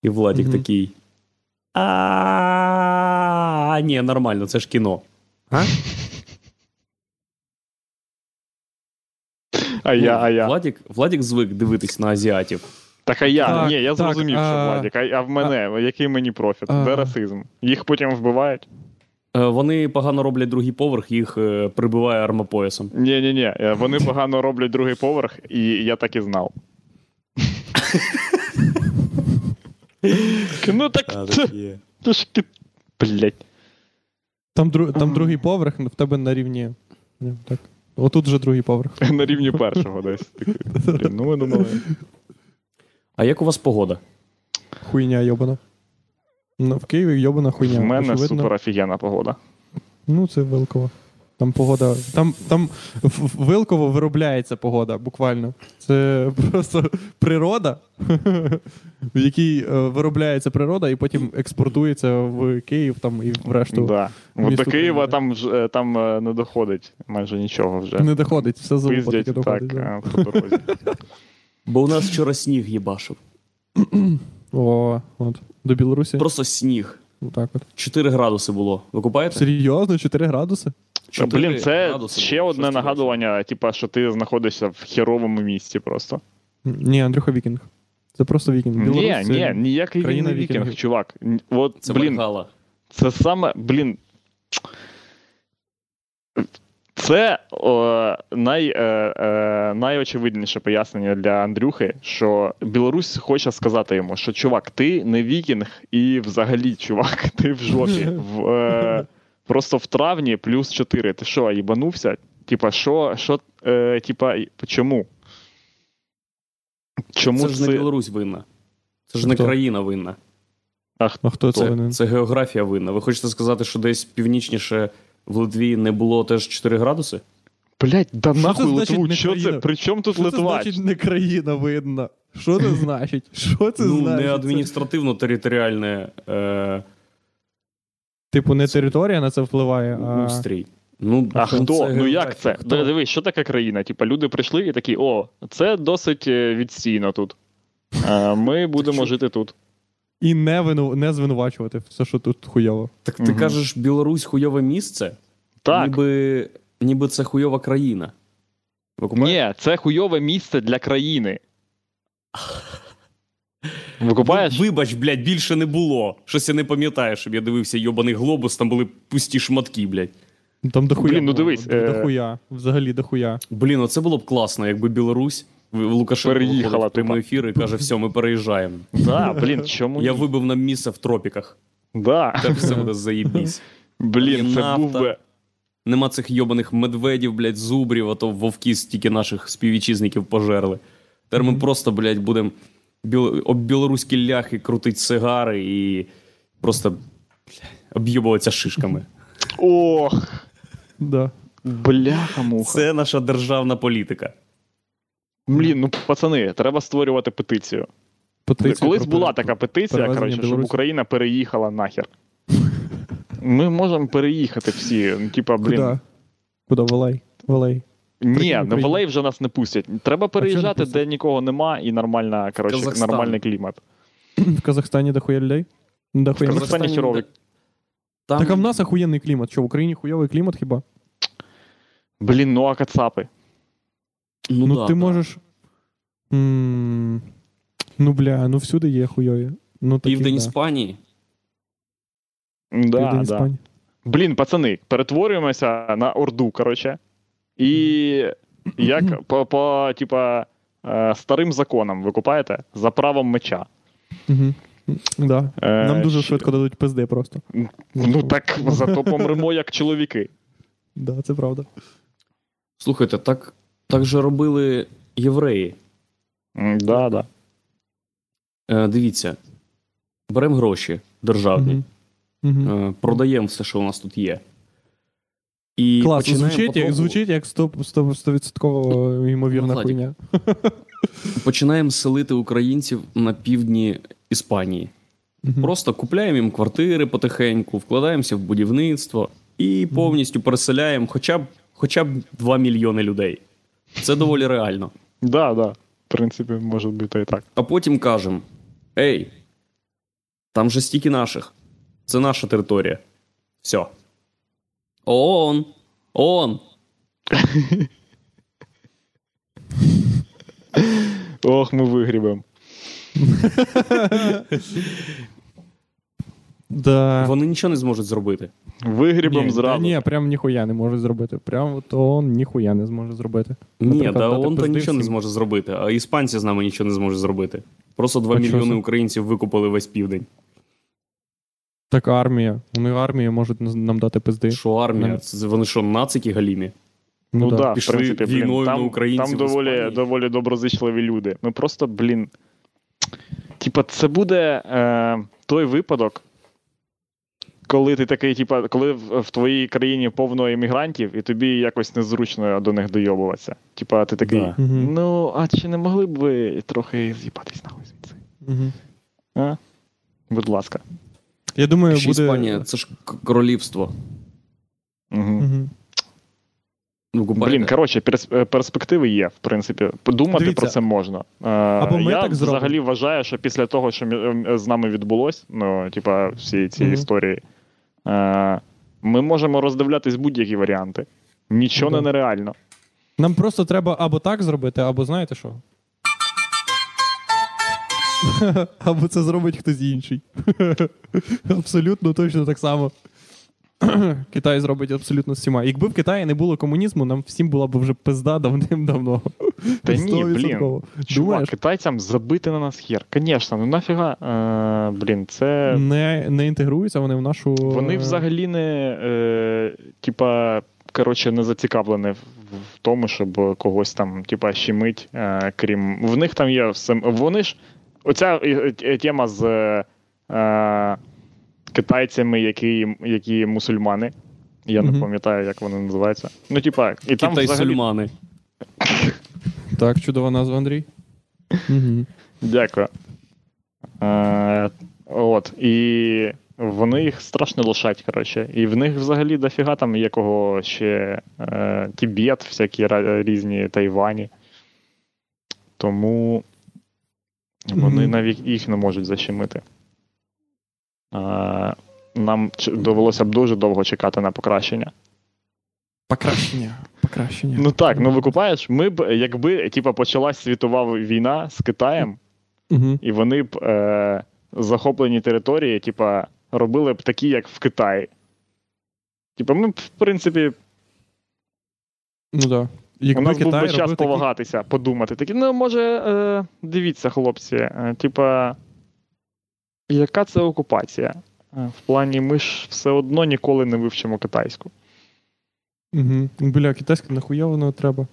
І Владік такий. А ні, нормально, це ж кіно. А? А я, а я. Владік, Владік звик дивитись на азіатів. Так, а я. Так, Ні, я так, зрозумів, що а- Владик. А, а в мене, який мені профіт? А- Де расизм? Їх потім вбивають? Е, Вони погано роблять другий поверх, їх е, прибиває армопоясом. Ні, ні, ні. Вони погано роблять другий поверх, і я так і знав. ну так це. Блять. Там, дру... там другий поверх, в тебе на рівні. Ні, Так. Отут вже другий поверх. На рівні першого десь. Такий, блін, Ну, ми думали. А як у вас погода? Хуйня йобана. Ну, в Києві йобана хуйня. В мене очевидно. супер офігенна погода. Ну, це Вилково. Там погода. Там, там Вилково виробляється погода, буквально. Це просто природа, в якій е, виробляється природа, і потім експортується в Київ там і в решту. Да. От до Києва там, е, там е, не доходить майже нічого вже. Не доходить, все залупа Пиздять таки так доходить. да. по дорозі. Бо у нас вчора сніг їбашив. О, от. До Білорусі. Просто сніг. Отак от. 4 градуси було. Ви купаєте? Серйозно, 4 градуси? Та, 4 Блін, це градуси ще було, одне нагадування, типа, що ти знаходишся в херовому місці просто. Ні, Андрюха Вікінг. Це просто Вікінг. Ні, ні, ніякий країна не вікінг, вікінгів. чувак. От, Це блін, Вальгала. це саме, блін. Це о, най, е, е, найочевидніше пояснення для Андрюхи, що Білорусь хоче сказати йому, що чувак, ти не вікінг, і взагалі, чувак, ти в жопі. В, е, просто в травні плюс 4. Ти що, їбанувся? Типа, що, що, е, типа, чому? Чому Це ж не Білорусь винна. Це ж не Хто? країна винна. А хто? Хто це Це, це географія винна. Ви хочете сказати, що десь північніше в Литві не було теж 4 градуси? Блять, да Що нахуй це Литву, що це? При чому тут Що це Литва? значить не країна видна? Що це значить? Що це ну, значить? не адміністративно-територіальне е, Типу, не територія на це впливає, а. устрій. Ну, А це хто? Ну як це? Хто? Дивись, що таке країна? Типа люди прийшли і такі: о, це досить е, відстійно тут. Е, Ми будемо жити тут. І не, вину... не звинувачувати все, що тут хуйово. Так ти Мгм. кажеш, Білорусь хуйове місце? Так. Ніби, ніби це хуйова країна. Ви? Ні, це хуйове місце для країни. Викупаєш? Вибач, блядь, більше не було. Щось я не пам'ятаю, щоб я дивився йобаний глобус, там були пусті шматки, блядь. Там дохуя. Блін, ну дивись, до- е, Дохуя. Взагалі дохуя. Блін, оце було б класно, якби Білорусь в- Лукашенко Переїхала в прямий ефір і каже, все, ми переїжджаємо. Да, блін, чому? Я ні? вибив нам місце в тропіках. Да. Так все буде заєбісь. Блін, це нафта. був би. Нема цих йобаних медведів, блядь, зубрів, а то вовки стільки наших співвітчизників пожерли. Тепер ми просто, блядь, будемо біл... об білоруські ляхи крутить сигари і просто об'єбуватися шишками. Ох, Да. бляха муха. Це наша державна політика. Блін, ну пацани, треба створювати петицію. Петиція Колись про була така петиція, коротше, щоб Білорусі. Україна переїхала нахер. Ми можемо переїхати всі. Ну, типа, блін. Куда? Куда? Валай. Валай. Ні, на Україна. Валей вже нас не пустять. Треба переїжджати, де нікого нема, і нормальна, коротше, нормальний клімат. В Казахстані дохуя людей? В Казахстані херовий. Там... Так а в нас охуєнний клімат. Що, в Україні хуйовий клімат хіба? Блін, ну а кацапи. Ну, Ну, да, ти да. можеш. М, Ну, бля, ну всюди є хуйові. Ну, такі, Південь да. Іспанії. Да, Південь да. Іспанії. Блін, пацани, перетворюємося на Орду, коротше. І як по, по типа, е, старим законам ви купаєте за правом меча. Угу. Да. Е, Нам дуже швидко дадуть пизди просто. Ну так зато помремо як чоловіки. Да, це правда. Слухайте, так, так же робили євреї. Да, да. Е, дивіться, беремо гроші державні, Угу. Угу. е, продаємо все, що у нас тут є. І Клас, звучить, як, звучить як 100%, 100%, 100% ймовірна Ну, хуйня. починаємо селити українців на півдні Іспанії. Мгм. Просто купляємо їм квартири потихеньку, вкладаємося в будівництво і повністю переселяємо хоча б, хоча б 2 мільйони людей. Це доволі реально. Да, да. В принципі, може бути і так. А потім кажемо: Ей, там же стільки наших. Це наша територія. Все. ООН. ООН. Ох, ми вигрібемо. Да. Вони нічого не зможуть зробити. Вигрібемо Ні, зразу. ні, прям ніхуя не може зробити. Прям от он ніхуя не зможе зробити. Ні, Наприклад, да, дати ООН то пизди нічого не всім. зможе зробити, а іспанці з нами нічого не зможуть зробити. Просто 2 А чого мільйони це? українців викупили весь південь. Так армія. Вони армії можуть нам дати пизди. Що армія? Ну. Це Вони що, нацики галімі? Ну да. да, в Пішли принципі, блін, війною на там, українців там в доволі, доволі доброзичливі люди. Ми просто, блін. Типа, це буде е, той випадок, коли ти такий, типа, коли в, в твоїй країні повно іммігрантів, і тобі якось незручно до них дойобуватися. Типа, ти такий, Да. Ну, а чи не могли б ви трохи з'їбатись нахуй звідси? Мгм. А? Будь ласка. Я думаю, Ще буде. Іспанія, це ж королівство. Угу. Мгм. Ну. Блін, коротше, е, перспективи є, в принципі. Подумати Дивіться. про це можна. Е, Або ми я так зробимо. взагалі вважаю, що після того, що е, з нами відбулось, ну, типа, всі ці Мгм. історії, е, ми можемо роздивлятись будь-які варіанти. Нічого Ну, не нереально. Нам просто треба або так зробити, або знаєте що? або це зробить хтось інший. абсолютно точно так само. Китай зробить абсолютно з всіма. Якби в Китаї не було комунізму, нам всім була б вже пизда давним-давно. Та ні, блін. Чувак, китайцям забити на нас хер. Звісно, ну нафіга, е, блін, це. Не, не інтегруються вони в нашу. Вони взагалі не, е, типа, коротше, не зацікавлені в, в тому, щоб когось там, типа, щемить, е, крім. В них там є все. Вони ж. Оця е, е, тема з е, китайцями, які, які мусульмани. Я не пам'ятаю, як вони називаються. Ну, типа, і там Китай взагалі... Так, чудова назва, Андрій. Дякую. Е, от. І вони їх страшно лишать, коротше. І в них взагалі дофіга там якого ще е, Тібет, всякі різні Тайвані. Тому вони навіть їх не можуть защемити. Нам довелося б дуже довго чекати на покращення. Покращення. Покращення. Ну так, ну викупаєш, ми б, якби типа, почалась світова війна з Китаєм. І вони б е, захоплені території, типа, робили б такі, як в Китаї. Типа, ми б, в принципі, Ну да. У Якби нас був би час такі- повагатися, подумати. Такі, ну, може, е, дивіться, хлопці, е, типа, яка це окупація? Е, В плані, ми ж все одно ніколи не вивчимо китайську. Угу. Бля, китайська нахуя воно треба?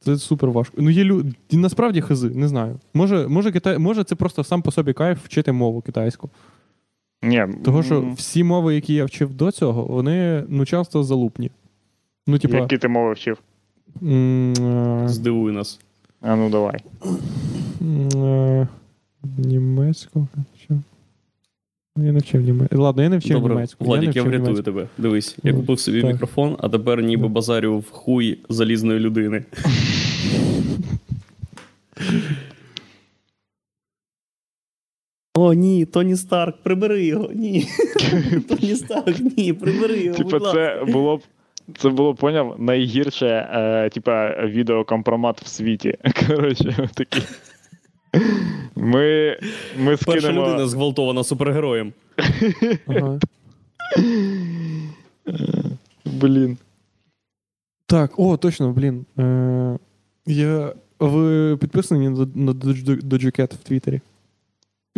Це супер важко. Ну, є люди. Насправді хази, не знаю. Може, може, Китай... може, це просто сам по собі кайф вчити мову китайську. Ні, Того, що всі мови, які я вчив до цього, вони ну, часто залупні. Ну, типа. які ти мови вчив? Е, Здивуй нас. А ну давай. е, Німецьку. Що? Ну, Я не вчив німецьку. Ладно, я не вчив Добре, німецьку. Владик, я не вчив врятую німецьку. тебе. Дивись, я Ну, купив собі так. мікрофон, а тепер ніби Ну. базарю в хуй залізної людини. О, ні, Тоні Старк, прибери його. Ні. Тоні Старк, ні, прибери його. Типа, це було б. Це було поняв найгірше, е, типа, відеокомпромат в світі. Коротше, такі. Ми, ми Перша людина зґвалтована супергероєм. Ага. Блін. Так, о, точно, блін. Е, я... Ви підписані на, на Dojucat в Твіттері?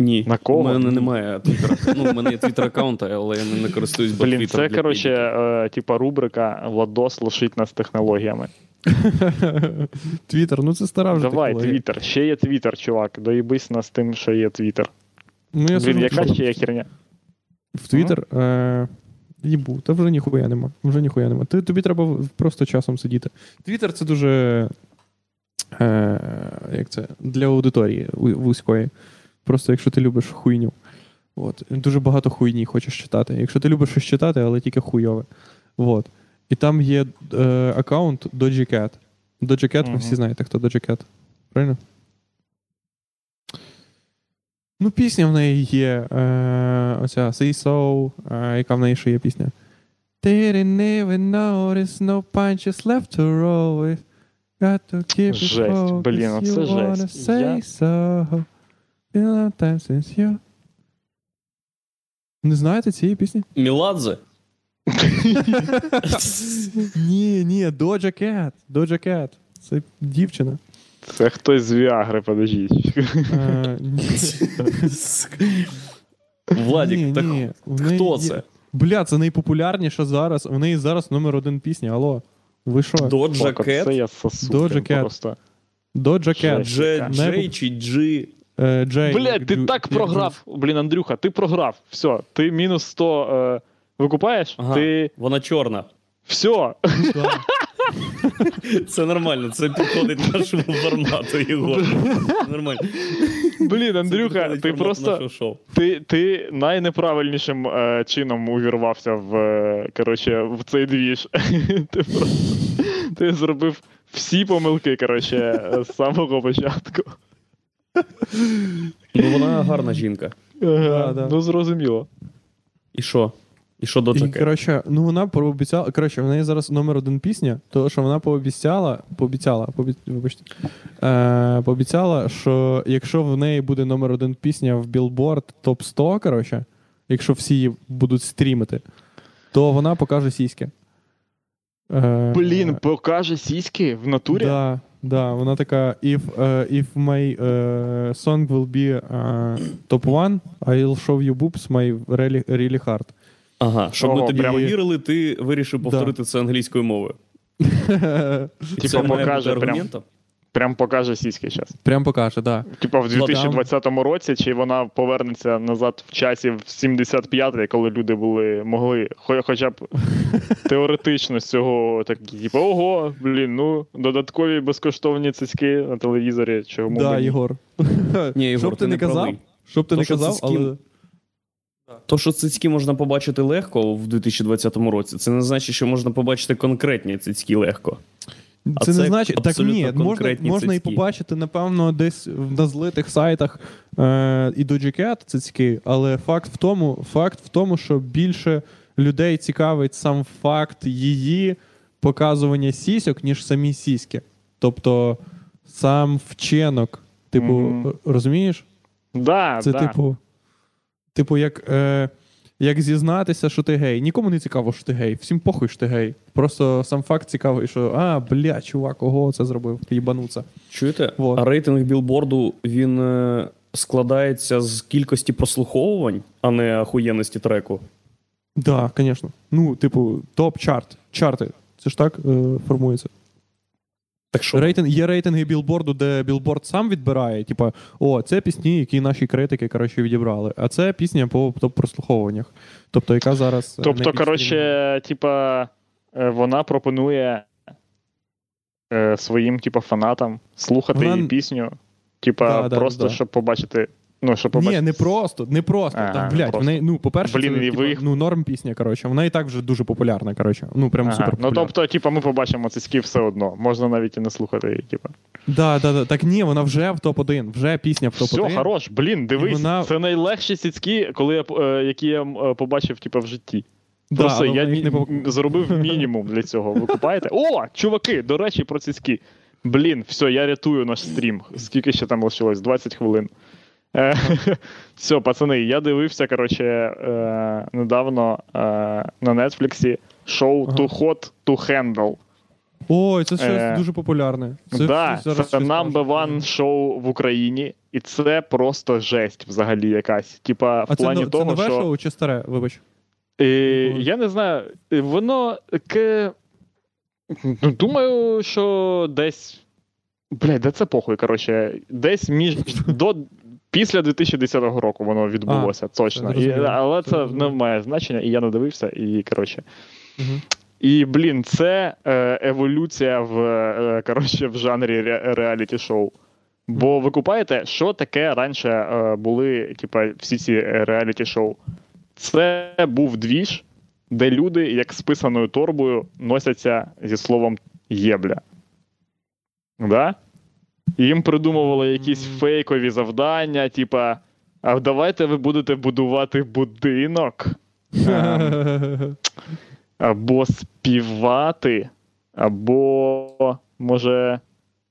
Ні. На кого? У мене немає твіттера. Ну, у мене є твіттер аккаунта, але я не користуюсь бо Блін, Twitter це, коротше, е, типа рубрика Владос лишить нас технологіями. Твіттер, ну це стара вже Давай. Твіттер. Ще є Твіттер, чувак. Доїбись нас тим, що є Твіттер. Ну, я Блін, яка ще є херня? В Твіттер. Е, їбу, та вже ніхуя нема. Вже ніхуя нема. Ти, тобі треба просто часом сидіти. Твіттер це дуже. Е, як це? Для аудиторії вузької. Просто якщо ти любиш хуйню. От. Дуже багато хуйні хочеш читати. Якщо ти любиш щось читати, але тільки хуйове. От. І там є е, аккаунт DojiCat. DojiCat, ви всі знаєте, хто DojiCat. Правильно? Ну, пісня в неї є. Е, оця Say So, е, яка в неї ще є пісня. Didn't even notice no punches left to roll with. Got to keep it Жесть, блін, wanna жесть. say Я- so. Been a long time since you... Не знаєте цієї пісні? Міладзе? ні, ні, Doja Cat. Doja Cat. Це дівчина. Це хтось з Віагри, подождіть. Е, ні. Владік, Ні, так ні, неї хто є- це? Бля, це найпопулярніша зараз. В неї зараз номер один пісня. Алло. Ви що? Доджа Фак, оце Кет? я сосу. Doja Cat. Просто. Cat. Жесть. Джей чи Джи? Е, Джей. Блядь, ти так програв. Блін, Андрюха, ти програв. Все, ти мінус 100 е, викупаєш? Ага, Ти. вона чорна. Все. Це нормально, це підходить нашому формату, Єгор. Нормально. Блін, Андрюха, ти просто. Ти, ти найнеправильнішим е, чином увірвався в, е, коротше, в цей двіж. ти просто ти зробив всі помилки, коротше, з самого початку. Ну вона гарна жінка. Ага, да. Ну, зрозуміло. І що? І що до І, коротше, ну вона пообіцяла. Коротше, в неї зараз номер один пісня, тому що вона пообіцяла, пообіцяла, пообі... вибачте, е, пообіцяла, що якщо в неї буде номер один пісня в Billboard топ 100, коротше, якщо всі її будуть стрімити, то вона покаже сіськи. Е, Блін, покаже сіськи в натурі? Да, да, вона така: if, uh, if my uh, song will be uh, top one, I'll show you boobs my really, really hard. Ага, щоб ми Ого, тобі прям- повірили, ти вирішив повторити це англійською мовою. І Типа це має бути покаже прям- аргументом? Прям покаже сіськи зараз. Прям покаже, да. Типа в 2020 році, чи вона повернеться назад в часі в 75-й, коли люди були могли, хоча б теоретично з цього такі, типу, ого, блін, ну додаткові безкоштовні цицьки на телевізорі. Чому Да, мені? Єгор. Ні, Єгор, Щоб ти ти не казав, щоб ти То, не що казав, але. То, що цицьки можна побачити легко в 2020 році, це не значить, що можна побачити конкретні цицьки легко. А Це, не значить, так ні, можна, можна і побачити, напевно, десь на злитих сайтах е, і Doja цицьки, але факт в тому, факт в тому, що більше людей цікавить сам факт її показування сісьок, ніж самі сіськи. Тобто сам вчинок. Типу, Мгм. розумієш? Да, Це да. типу, типу, як, е, як зізнатися, що ти гей. Нікому не цікаво, що ти гей. Всім похуй, що ти гей. Просто сам факт цікавий, що а, бля, чувак, ого, це зробив, їбануться. Чуєте? Вот. А рейтинг білборду він е, складається з кількості прослуховувань, а не ахуєнності треку. Да, звісно. Ну, типу, топ-чарт. Чарти. Це ж так е, формується. Так що Рейтинг, є рейтинги білборду, де білборд сам відбирає. Типа, о, це пісні, які наші критики коротше, відібрали. А це пісня по топ-прослуховуваннях. Тобто, яка зараз. е, Тобто, коротше, типа, е, вона пропонує е, своїм, типа, фанатам слухати Вона- її пісню. Типа, Да, да, просто да. щоб побачити. Ну, щоб побачити. Ні, не просто, не просто. Ага, Там, не блядь, просто. вона, ну, по-перше, Блін, це, і типа, ви їх- ну, норм пісня, коротше. Вона і так вже дуже популярна, коротше. Ну, прям Ага. супер Ну, популярна. тобто, типа, ми побачимо цицьки все одно. Можна навіть і не слухати її, типа. Да, да, да. Так ні, вона вже в топ-1, вже пісня в топ-1. Все, хорош, блін, дивись, вона- це найлегші цицьки, коли я, е, які я е, побачив, типа, в житті. Да, Просто але я вона їх не пок- зробив мінімум для цього. Ви купаєте? О, чуваки, до речі, про цицьки. Блін, все, я рятую наш стрім. Скільки ще там лишилось? 20 хвилин. Е, Все, пацани, я дивився, коротше, е, недавно е, на Нетфліксі шоу. Too Hot to Handle. Ой, це щось дуже популярне. Це да, це number one шоу в Україні, і це просто жесть взагалі якась. Типа, в А плані це того, нове що. шоу чи старе? Вибач. Мгм. я не знаю, воно таке. Ну, думаю, що десь. Блядь, де це похуй, коротше. Десь між до. Після 2010 року воно відбулося, точно. І, але Це не має значення, і я не дивився, і коротше. Угу. І, блін, це е, еволюція в, е, коротше, в жанрі ре- реаліті-шоу. Бо ви купаєте, що таке раніше е, були, типа, всі ці е, реаліті-шоу? Це був двіж, де люди, як з писаною торбою, носяться зі словом єбля. Да? Їм придумували якісь фейкові завдання, типа, а давайте ви будете будувати будинок. Ем, або співати, або може.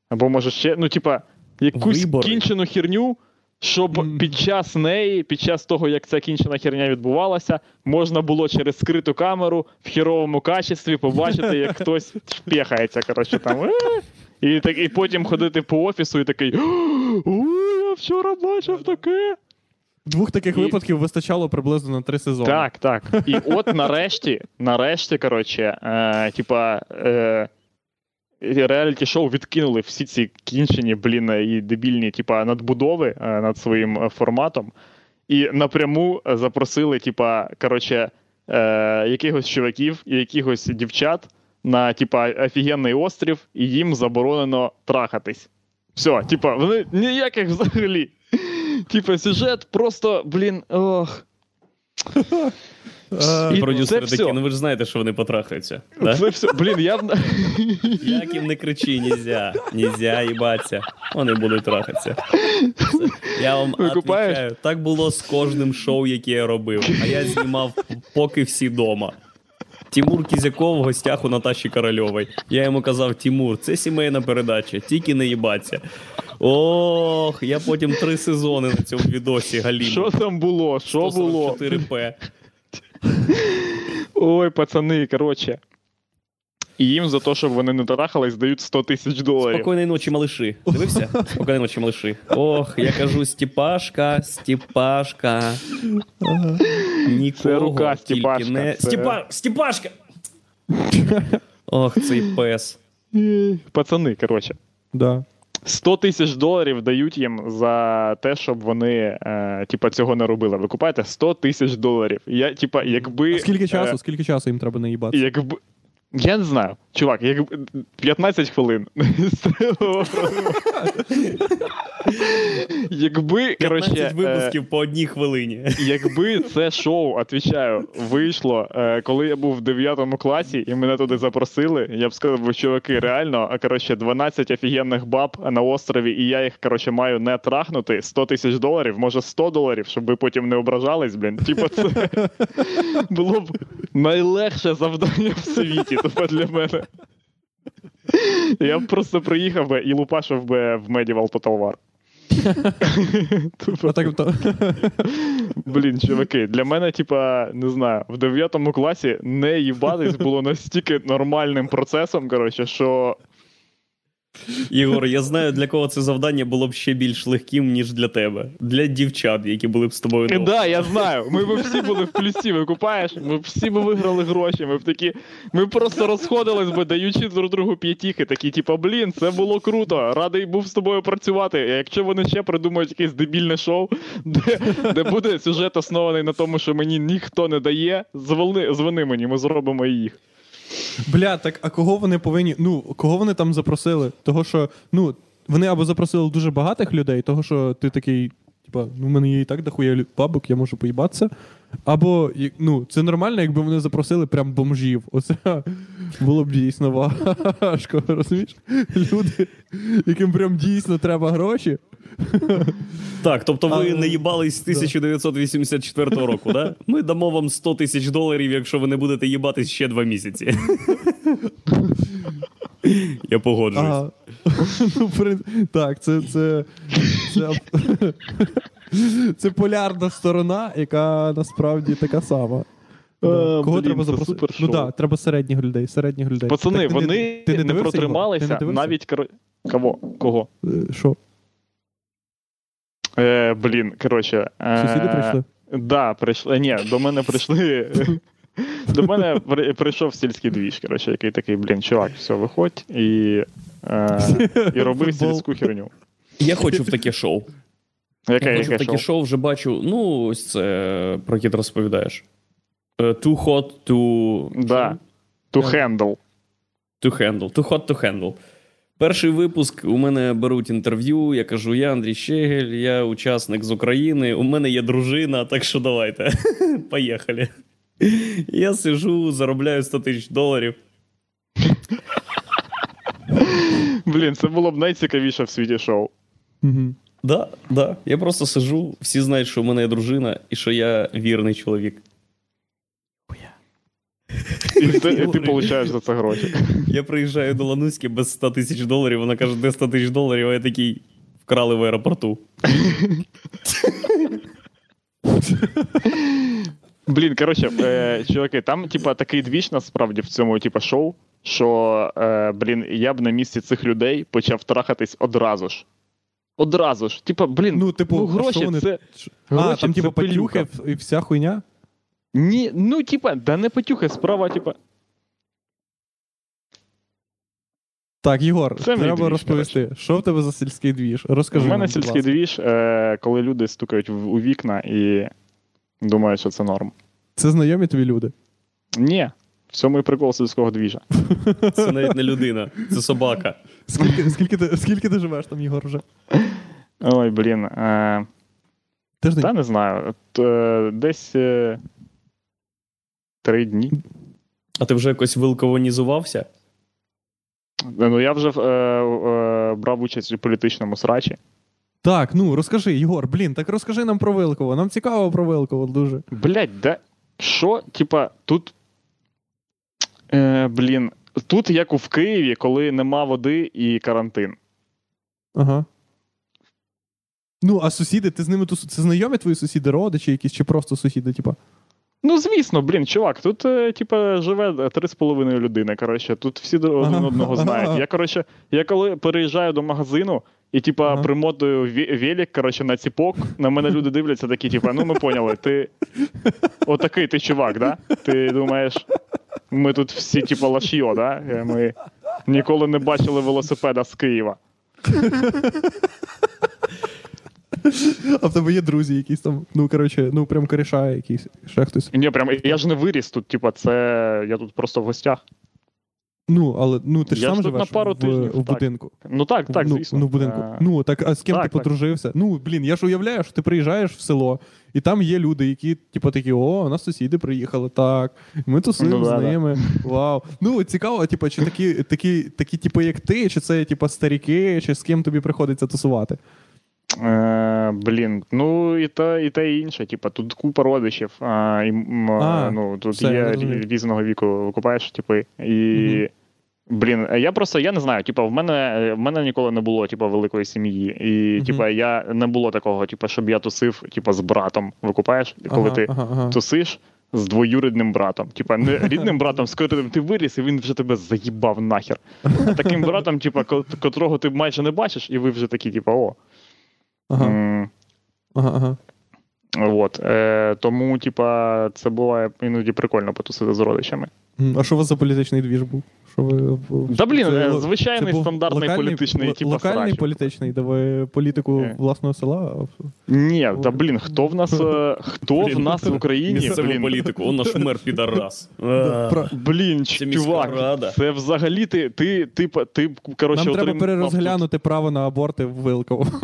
Або може ще. Ну, типа, якусь Вибори. кінчену херню, щоб під час неї, під час того, як ця кінчена херня відбувалася, можна було через скриту камеру в херовому качестві побачити, як хтось шпехається, коротше, там. І, так, і потім ходити по офісу і такий. «О, я вчора бачив таке. Двох таких І- випадків вистачало приблизно на три сезони. Так, так. І от нарешті, нарешті, коротше, е, типа. Е, Реаліті-шоу відкинули всі ці кінчені, блін, і дебільні, типа, надбудови е, над своїм е, форматом, і напряму запросили, типа, коротше, е, якихось чуваків і якихось дівчат на, типа, офігенний острів, і їм заборонено трахатись. Все, типа, вони ніяких взагалі. Типа, сюжет просто, блін, ох. І продюсери такі, ну ви ж знаєте, що вони потрахаються. Да? Це все, блін, я Як їм не кричи, нельзя. Нельзя їбаться. Вони будуть трахатися. Це- Я вам відповідаю, так було з кожним шоу, яке я робив. А я знімав поки всі дома. Тимур Кізяков в гостях у Наташі Корольової. Я йому казав: Тимур, це сімейна передача, тільки не їбаться. Ох, я потім три сезони на цьому відосі галіму. Що там було? Що було? 4П. Ой, пацани, коротше. І їм за те, щоб вони не трахались, дають 100 тисяч доларів. Спокійної ночі, малиші. Дивився? Спокійної ночі, малиші. Ох, я кажу, Степашка, Степашка. Нікого Це рука Степашка, не... це- Степа... Степашка! Ох, цей пес. Пацани, коротше. Да. 100 тисяч доларів дають їм за те, щоб вони е, типа, цього не робили. Ви купаєте 100 тисяч доларів. Я, типа, якби, А скільки часу? е, Скільки часу їм треба наїбати? якби. Я не знаю, чувак, як 15 хвилин. Якби, 15 коротше, е, випусків по одній хвилині. Якби це шоу, отвічаю, вийшло, е, коли я був в 9 класі і мене туди запросили, я б сказав, чуваки, реально, а коротше, 12 офігенних баб на острові, і я їх коротше маю не трахнути 100 тисяч доларів, може 100 доларів, щоб ви потім не ображались, блін. Типа, це було б найлегше завдання в світі, тупо для мене. Я б просто приїхав би і лупашив би в Medieval Total War. То... Блін, чуваки, для мене, типа, не знаю, в 9 класі не їбатись було настільки нормальним процесом, коротше, що. Ігор, я знаю, для кого це завдання було б ще більш легким, ніж для тебе. Для дівчат, які були б з тобою. Так, да, я знаю. Ми б всі були в плюсі, викупаєш? Ми б всі б виграли гроші. Ми б такі. Ми просто розходились би, даючи друг другу п'ятіхи, такі, типа, блін, це було круто. Радий був з тобою працювати. А якщо вони ще придумають якесь дебільне шоу, де, де буде сюжет оснований на тому, що мені ніхто не дає, дзвони, дзвони мені, ми зробимо і їх. Бля, так а кого вони повинні. Ну, кого вони там запросили? Того, що, ну, вони або запросили дуже багатих людей, того, що ти такий, типа, ну, в мене є і так дохуя лю- бабок, я можу поїбатися. Або, ну, це нормально, якби вони запросили прям бомжів. Оце було б дійсно важко, розумієш? Люди, яким прям дійсно треба гроші. Так, тобто ви А, не їбались з 1984 року, да? Ми дамо вам 100 тисяч доларів, якщо ви не будете їбатись ще два місяці. Я погоджуюсь. Ага. Ну, при... Так, це, це, це, це полярна сторона, яка насправді така сама. Да. Кого блін, треба це запросити? супер Ну шоу. так, да, треба середніх людей, середніх людей. Пацани, Так ти не- вони ти не, дивився його? Ти протрималися не дивився? навіть коро... Кого? Кого? Е, Що? Е, блін, коротше. Е, Сусіди прийшли? Да, прийшли. Ні, до мене прийшли. До мене при- прийшов сільський двіж, коротше, який такий, блін, чувак, все, виходь і, е, і роби Футбол. сільську херню. Я хочу в таке шоу. Яке, Я хочу в таке шоу? шоу вже бачу. Ну, ось це про яке ти розповідаєш. Е, Too hot to... Да. To handle. To handle. Too hot to handle. Перший випуск у мене беруть інтерв'ю. Я кажу: я Андрій Щегель, я учасник з України. У мене є дружина, так що давайте. Поїхали. Я сижу, заробляю 100 тисяч доларів. Блін, це було б найцікавіше в світі шоу. Да, да. Я просто сижу, всі знають, що у мене є дружина і що я вірний чоловік. І ти, і ти получаєш за це гроші. Я приїжджаю до Лануськи без 100 тисяч доларів. Вона каже, де 100 тисяч доларів, а я такий вкрали в аеропорту. Блін, коротше, е, чуваки, там, типа, такий двіж насправді в цьому, типа, шоу, що, е, блін, я б на місці цих людей почав трахатись одразу ж. Одразу ж. Типа, блін, Ну, типу, ну, гроші що вони- це. А, Гроші там, типу, патюхи і вся хуйня? Ні, ну, типа, да не потюхай, справа, типа. Так, Єгор, Це треба двіж, розповісти, що в тебе за сільський двіж? Розкажи. У мене нам, сільський ласка. двіж, е, коли люди стукають в- у вікна і думають, що це норм. Це знайомі твої люди. Ні, в цьому і прикол сільського двіжа. Це навіть не людина, це собака. Скільки, скільки, ти, скільки ти живеш там, Єгор, вже? Ой, блін. Е, Тиждень? та не знаю. Т- е, десь е, три дні. А ти вже якось вилкованізувався? Ну, я вже е, е, брав участь у політичному срачі. Так, ну розкажи, Єгор, блін, так розкажи нам про Вилково. Нам цікаво про Вилково дуже. Блять, да. Що, типа, тут. Е, блін, тут як у в Києві, коли нема води і карантин. Ага. Ну, а сусіди, ти з ними тусу... Це знайомі твої сусіди, родичі якісь, чи просто сусіди, типа? Ну, звісно, блін, чувак, тут, е, типа, живе три з половиною людини. Коротше, тут всі один одного знають. Я, коротше, я коли переїжджаю до магазину і, типа, Ага. примотую велик, коротше, на ціпок, на мене люди дивляться такі, типа, ну ми поняли, ти отакий ти чувак, да? Ти думаєш, ми тут всі, типа, лашйо, да? Е, Ми ніколи не бачили велосипеда з Києва. А в тебе є друзі якісь там, ну коротше, ну прям коріша якісь, ще хтось. Ні, прям я ж не виріс тут, типа, це я тут просто в гостях. Ну, але ну ти ж Я сам живеш на пару в, тижнів, в так. будинку. Ну так, так, ну, звісно. Ну, в будинку. Е, Ну, так, а з ким так, ти так. подружився? Ну, блін, я ж уявляю, що ти приїжджаєш в село, і там є люди, які, типу, такі, о, у нас сусіди приїхали, так. Ми тусуємо Ну, з да, да. ними. Вау. Ну, цікаво, типу, чи такі, такі, такі, типу, як ти, чи це, типу, старіки, чи з ким тобі приходиться тусувати? Е, блін, ну і те, і те і інше. Типа, тут купа родичів. А, і, А, ну, тут все, є різного віку викупаєш, типи. І. Мгм. Блін, я просто я не знаю. Типа, в мене в мене ніколи не було типа великої сім'ї. І Мгм. типа я не було такого, типа, щоб я тусив, типа, з братом. Викупаєш? Коли ага, ти ага, ага. тусиш з двоюрідним братом. Типа, не рідним братом, з котрим ти виріс, і він вже тебе заїбав нахер. А таким братом, типа, котрого ти майже не бачиш, і ви вже такі, типа, о. Ага, м, ага, ага. От, е, тому, типа, це буває іноді прикольно потусити з родичами. А що у вас за політичний двіж був? Що ви, Да блін, це е, звичайний це стандартний локальний- політичний, ло- типа, Локальний срач. політичний, де ви політику Е. власного села. Ні, та блін, хто в нас, е, хто в нас в Україні? Місцеву Блін, політику, он наш мер підарас. Блін, Це чувак, рада. це взагалі ти, ти, ти, ти коротше, Нам треба перерозглянути право на аборти в Вилково.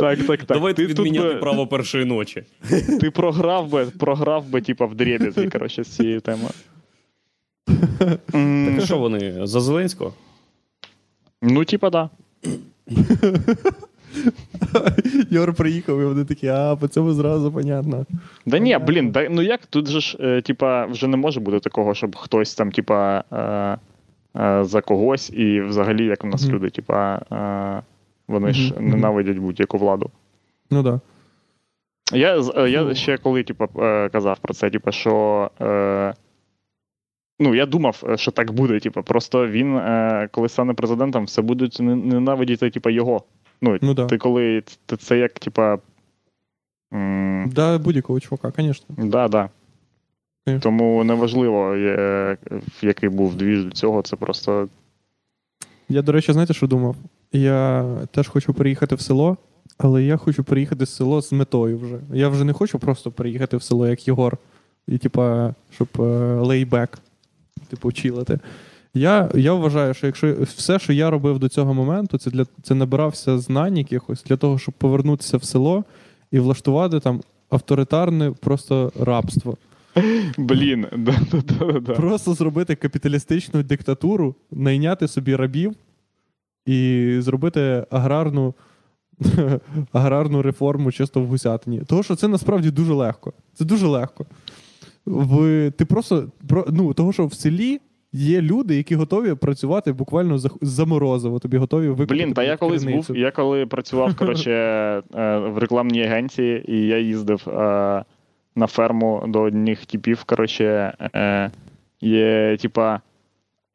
Так, так, так. Давайте ти тут відміняти би- право першої ночі. Ти програв би, програв би, типа, в дребезі, коротше, з цією темою. Так що вони за Зеленського? Ну, типа, да. Йор приїхав, і вони такі, а по цьому зразу понятно. Да ні, блін, да, ну як тут же ж, е, типа, вже не може бути такого, щоб хтось там, типа, е, е, за когось, і взагалі, як у нас люди, типа, е, вони ж ненавидять будь-яку владу. Ну так. Да. Я, з- е, я Ну. ще коли, типа, е, казав про це, типа, що. Е, Ну, я думав, е, що так буде. Типу, просто він, е, коли стане президентом, все будуть ненавидіти, типу, його. Ну, Ну да. ти коли це, це як, типа. м, Да, будь-якого чувака, звісно. Да, да. Конечно. Тому неважливо, є- який був двіж до цього, це просто. Я, до речі, знаєте, що думав? Я теж хочу переїхати в село, але я хочу переїхати в село з метою вже. Я вже не хочу просто переїхати в село, як Єгор, і, типа, щоб лейбек, типу, чилити. Я, я вважаю, що якщо все, що я робив до цього моменту, це для це набирався знань якихось для того, щоб повернутися в село і влаштувати там авторитарне просто рабство. Блін, да, да, да, да. Просто зробити капіталістичну диктатуру, найняти собі рабів і зробити аграрну, аграрну реформу чисто в гусятині. Тому що це насправді дуже легко. Це дуже легко. В, ти просто про- ну, того, що в селі є люди, які готові працювати буквально за, морозиво, тобі готові викупити. Блін, та я колись був, я коли працював коротше, е, в рекламній агенції, і я їздив е, на ферму до одних типів, коротше, е, є, типа.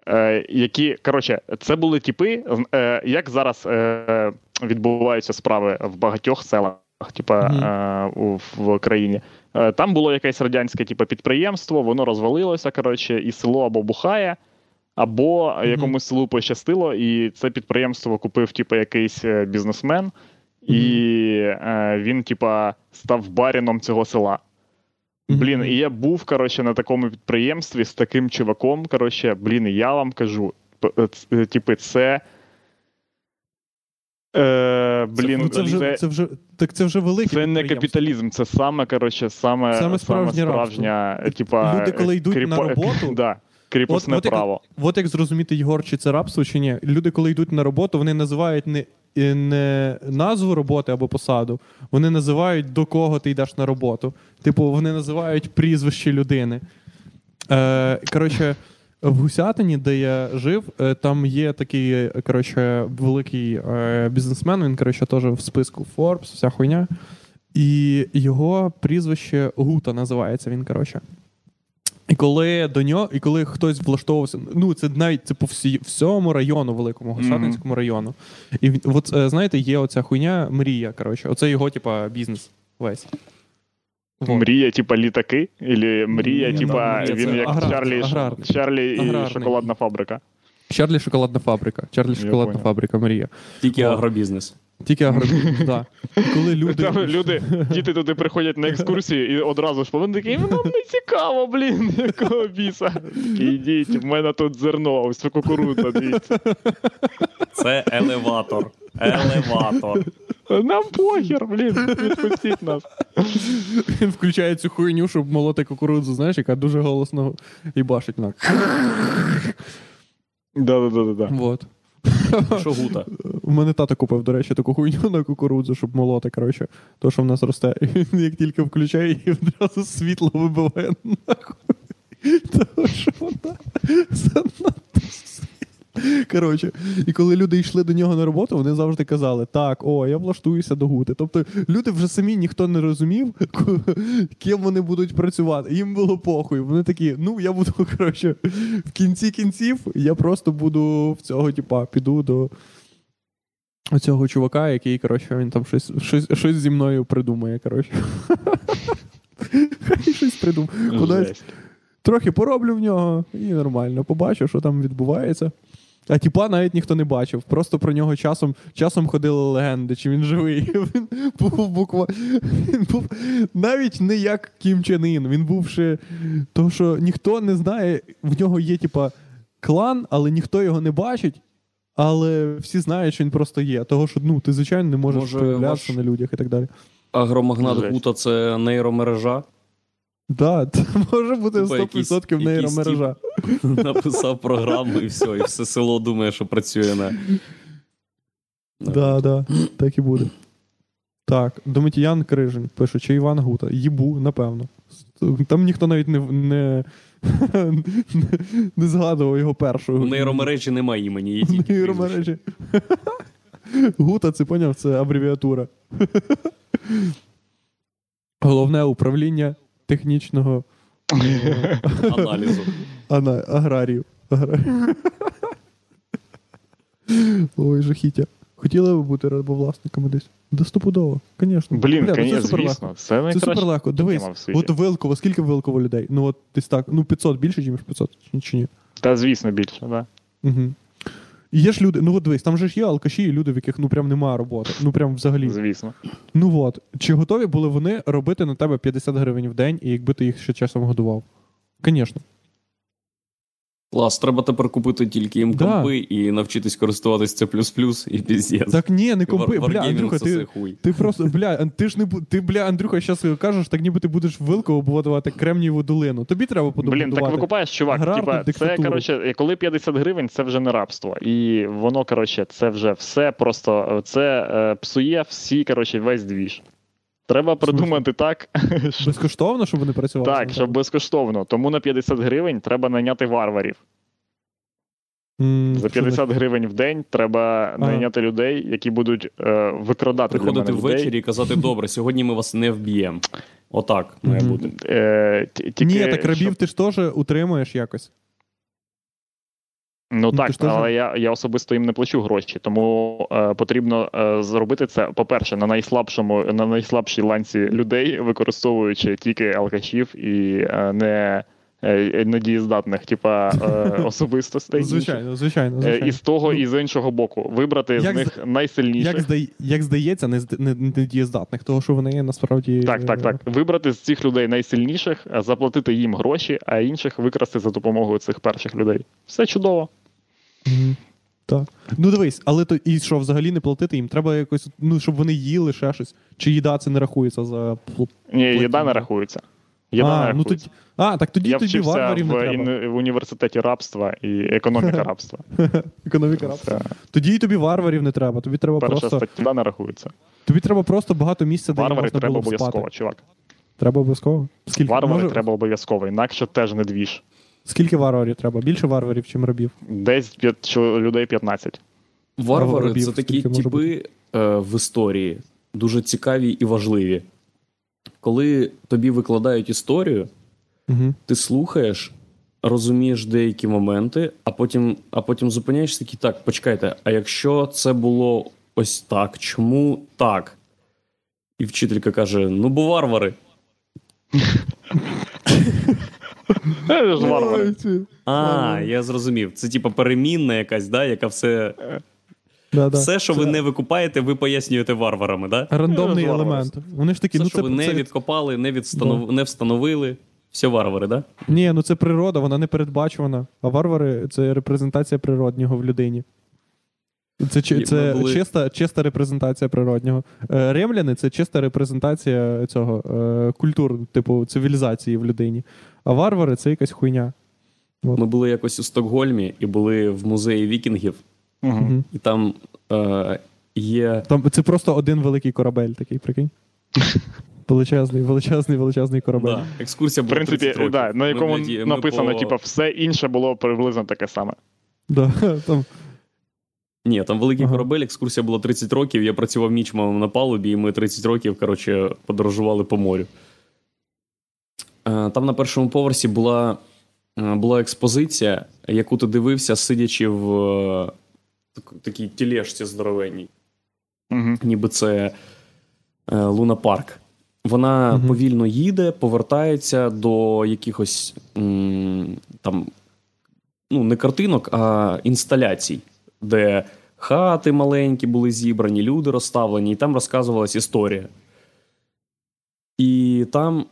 Е, які, коротше, це були типи, е, як зараз е, відбуваються справи в багатьох селах, типа, у, в країні. Е, там було якесь радянське типа, підприємство, воно розвалилося, коротше, і село або бухає, або якомусь селу пощастило, і це підприємство купив, типу, якийсь е, бізнесмен, і е, він, типа, став баріном цього села. Блін, і я був, коротше, на такому підприємстві з таким чуваком. Коротше, блін, і я вам кажу, е, типи, це. Е, блін, ну, це, вже, це, вже, так це вже велике. це не капіталізм, це саме, коротше, саме, Саме справжнє справжня, е, типа, Люди, коли йдуть на роботу- да, кріпосне От- от як- право. От як зрозуміти, Єгор, чи це рабство, чи ні. Люди, коли йдуть на роботу, вони називають не, не назву роботи або посаду, вони називають до кого ти йдеш на роботу. Типу, вони називають прізвище людини. Е, коротше, в Гусятині, де я жив, е, там є такий е, коротше, великий е, бізнесмен, він коротше, теж в списку Forbes, вся хуйня. І його прізвище Гута називається він, коротше. І коли до нього, і коли хтось влаштовувався, ну це навіть це по всі, всьому району, великому Гусятинському району. І от знаєте, є оця хуйня мрія. Коротше, оце його, типа, бізнес весь. Вот. Мрія, типа, літаки? Ілі мрія, Ні, типа, ні, він це як аграр- Чарлі, аграрний. Чарлі і Аграрний. шоколадна фабрика. Чарлі шоколадна фабрика. Чарлі шоколадна понял. фабрика, Марія. Тільки О. агробізнес. Тільки агробізнес, да. Коли люди. Там люди, діти туди приходять на екскурсію і одразу ж вони такі, нам не цікаво, блін, якого біса. Такі, йдіть, в мене тут зерно, ось це кукурудза, дивіться. Це елеватор. Елеватор. Нам похер, блін, відпустіть нас. Він включає цю хуйню, щоб молоти кукурудзу, знаєш, яка дуже голосно і башить на. Да-да-да-да. Вот. Що гута? У мене тато купив, до речі, таку хуйню на кукурудзу, щоб молоти, коротше, то, що в нас росте. І він як тільки включає, і одразу світло вибиває нахуй. Тому що вона занадто. Коротше, і коли люди йшли до нього на роботу, вони завжди казали: так, о, я влаштуюся до гути. Тобто люди вже самі ніхто не розумів, ким вони будуть працювати. Їм було похуй. Вони такі, ну я буду, коротше, в кінці кінців я просто буду в цього, типа, піду до оцього чувака, який, коротше, він там щось, щось, щось зі мною придумає, коротше. Хай щось придумає. Трохи пороблю в нього і нормально. Побачу, що там відбувається. А тіпа навіть ніхто не бачив. Просто про нього часом, часом ходили легенди, чи він живий. Він був буква. Він був навіть не як Кім Чен Ін. Він був ще. Тому що ніхто не знає, в нього є, типа, клан, але ніхто його не бачить. Але всі знають, що він просто є. Того, що ну, ти, звичайно, не можеш Може, проявлятися ваш- на людях і так далі. Агромагнат Жесть. гута це нейромережа. Да, це може бути Типа якийсь- 100% якийсь нейромережа. Написав програму і все, і все село думає, що працює на. Да, да, так і буде. Так, Домитіян Крижин пише, чи Іван Гута. Їбу, напевно. Там ніхто навіть не, не, не, згадував його першого. У нейромережі немає імені, є тільки нейромережі. Гута, це поняв, це абревіатура. Головне управління технічного аналізу. ана, аграрію. Агра- Ой, жахіття. Хотіли ви бути рабовласниками десь? Да стопудово, звісно. Блін, Бля, ну це конечно, суперлегко. звісно. Це Це супер легко. Дивись, от Вилково, скільки в Вилково людей? Ну от десь так, ну 500 більше, ніж 500, чи- ні? Та звісно більше, да. Угу. І є ж люди, ну от дивись, там же ж є алкаші і люди, в яких ну прям немає роботи. Ну прям взагалі. Звісно. Ну от. Чи готові були вони робити на тебе 50 гривень в день, і якби ти їх ще часом годував? Звісно. Клас, треба тепер купити тільки їм Да. компи і навчитись користуватись C++ і піздець. Так ні, не компи. Бля, Андрюха, ти, хуй. ти просто, бля, ти ж не бу- ти, бля, Андрюха, зараз кажеш, так ніби ти будеш в Вилково будувати Кремнієву долину. Тобі треба подумати. Блін, так викупаєш, чувак. Типа, це, коротше, коли 50 гривень, це вже не рабство. І воно, коротше, це вже все просто це е, псує всі, коротше, весь двіж. Треба придумати так, що, Безкоштовно, щоб вони працювали? так, щоб безкоштовно. Тому на 50 гривень треба найняти варварів. М, За що 50 гривень в день треба найняти людей, які будуть е, викрадати для Приходити мене людей. ввечері і казати, добре, сьогодні ми вас не вб'ємо. Отак має бути. Е, тільки, Ні, так рабів щоб- ти ж теж утримуєш якось. Ну ну так, але я, я особисто їм не плачу гроші, тому е, потрібно е, зробити це, по-перше, на найслабшому, на найслабшій ланці людей, використовуючи тільки алкашів і е, не недієздатних, типа е, особистостей. Звичайно, звичайно, Е, звичайно. І з того, і з іншого боку, вибрати з них найсильніших. Як, здає, як здається, не, зд- не, не дієздатних, того, що вони насправді. Так, так, так. Вибрати з цих людей найсильніших, заплатити їм гроші, а інших викрасти за допомогою цих перших людей. Все чудово. Так. Ну дивись, але то і що, взагалі не платити їм? Треба якось, ну, щоб вони їли ще щось. Чи їда це не рахується за Ні, їда не рахується. Не а, ну, тоді... а, так тоді Я тоді вчився варварів не треба. ін- в університеті рабства і економіка рабства. Економіка рабства. Тоді і тобі варварів не треба. Тобі треба перша просто. стаття не рахується. Тобі треба просто багато місця, де Варвари можна треба було б обов'язково, спати. чувак. Треба обов'язково. Скільки Варвари може- треба обов'язково, інакше теж не двіж. Скільки варварів треба? Більше варварів, чим рабів. Десь п'ят- людей 15. Варвари Рабів це такі типи е, в історії, дуже цікаві і важливі. Коли тобі викладають історію, Угу. ти слухаєш, розумієш деякі моменти, а потім, а потім зупиняєшся такий, так, почекайте, а якщо це було ось так, чому так? І вчителька каже: ну, бо варвари. Це ж варвари. А, я зрозумів. Це типа перемінна якась, да, яка все. Да, да. Все, що ви не викупаєте, ви пояснюєте варварами, да? Рандомний Це елемент. Вони ж такі, Все, ну що це, ви не це відкопали, не, відстанов... не встановили. Все варвари, да? Ні, ну це природа, вона не передбачувана. А варвари це репрезентація природнього в людині. Це, це були- чиста, чиста репрезентація природнього. Е, Римляни це чиста репрезентація цього е, культур, типу цивілізації в людині. А варвари це якась хуйня. Ми були якось у Стокгольмі і були в музеї вікінгів, Мгм. і там е, є. Там це просто один великий корабель, такий, прикинь. Величезний, величезний, величезний корабель. Да, екскурсія В принципі, 30 років. да, на якому блядь, ми написано, по- типу, все інше було приблизно таке саме. Да, там, Ні, там великий Ага. корабель, екскурсія була 30 років. Я працював мічманом на палубі, і ми 30 років, коротше, подорожували по морю. Е, Там на першому поверсі була, е, була експозиція, яку ти дивився, сидячи в е, такій тілешці здоровенній. Угу. ніби це е, Луна Парк. Вона Мгм. повільно їде, повертається до якихось м, там, ну, не картинок, а інсталяцій, де хати маленькі були зібрані, люди розставлені, і там розказувалась історія. І там е,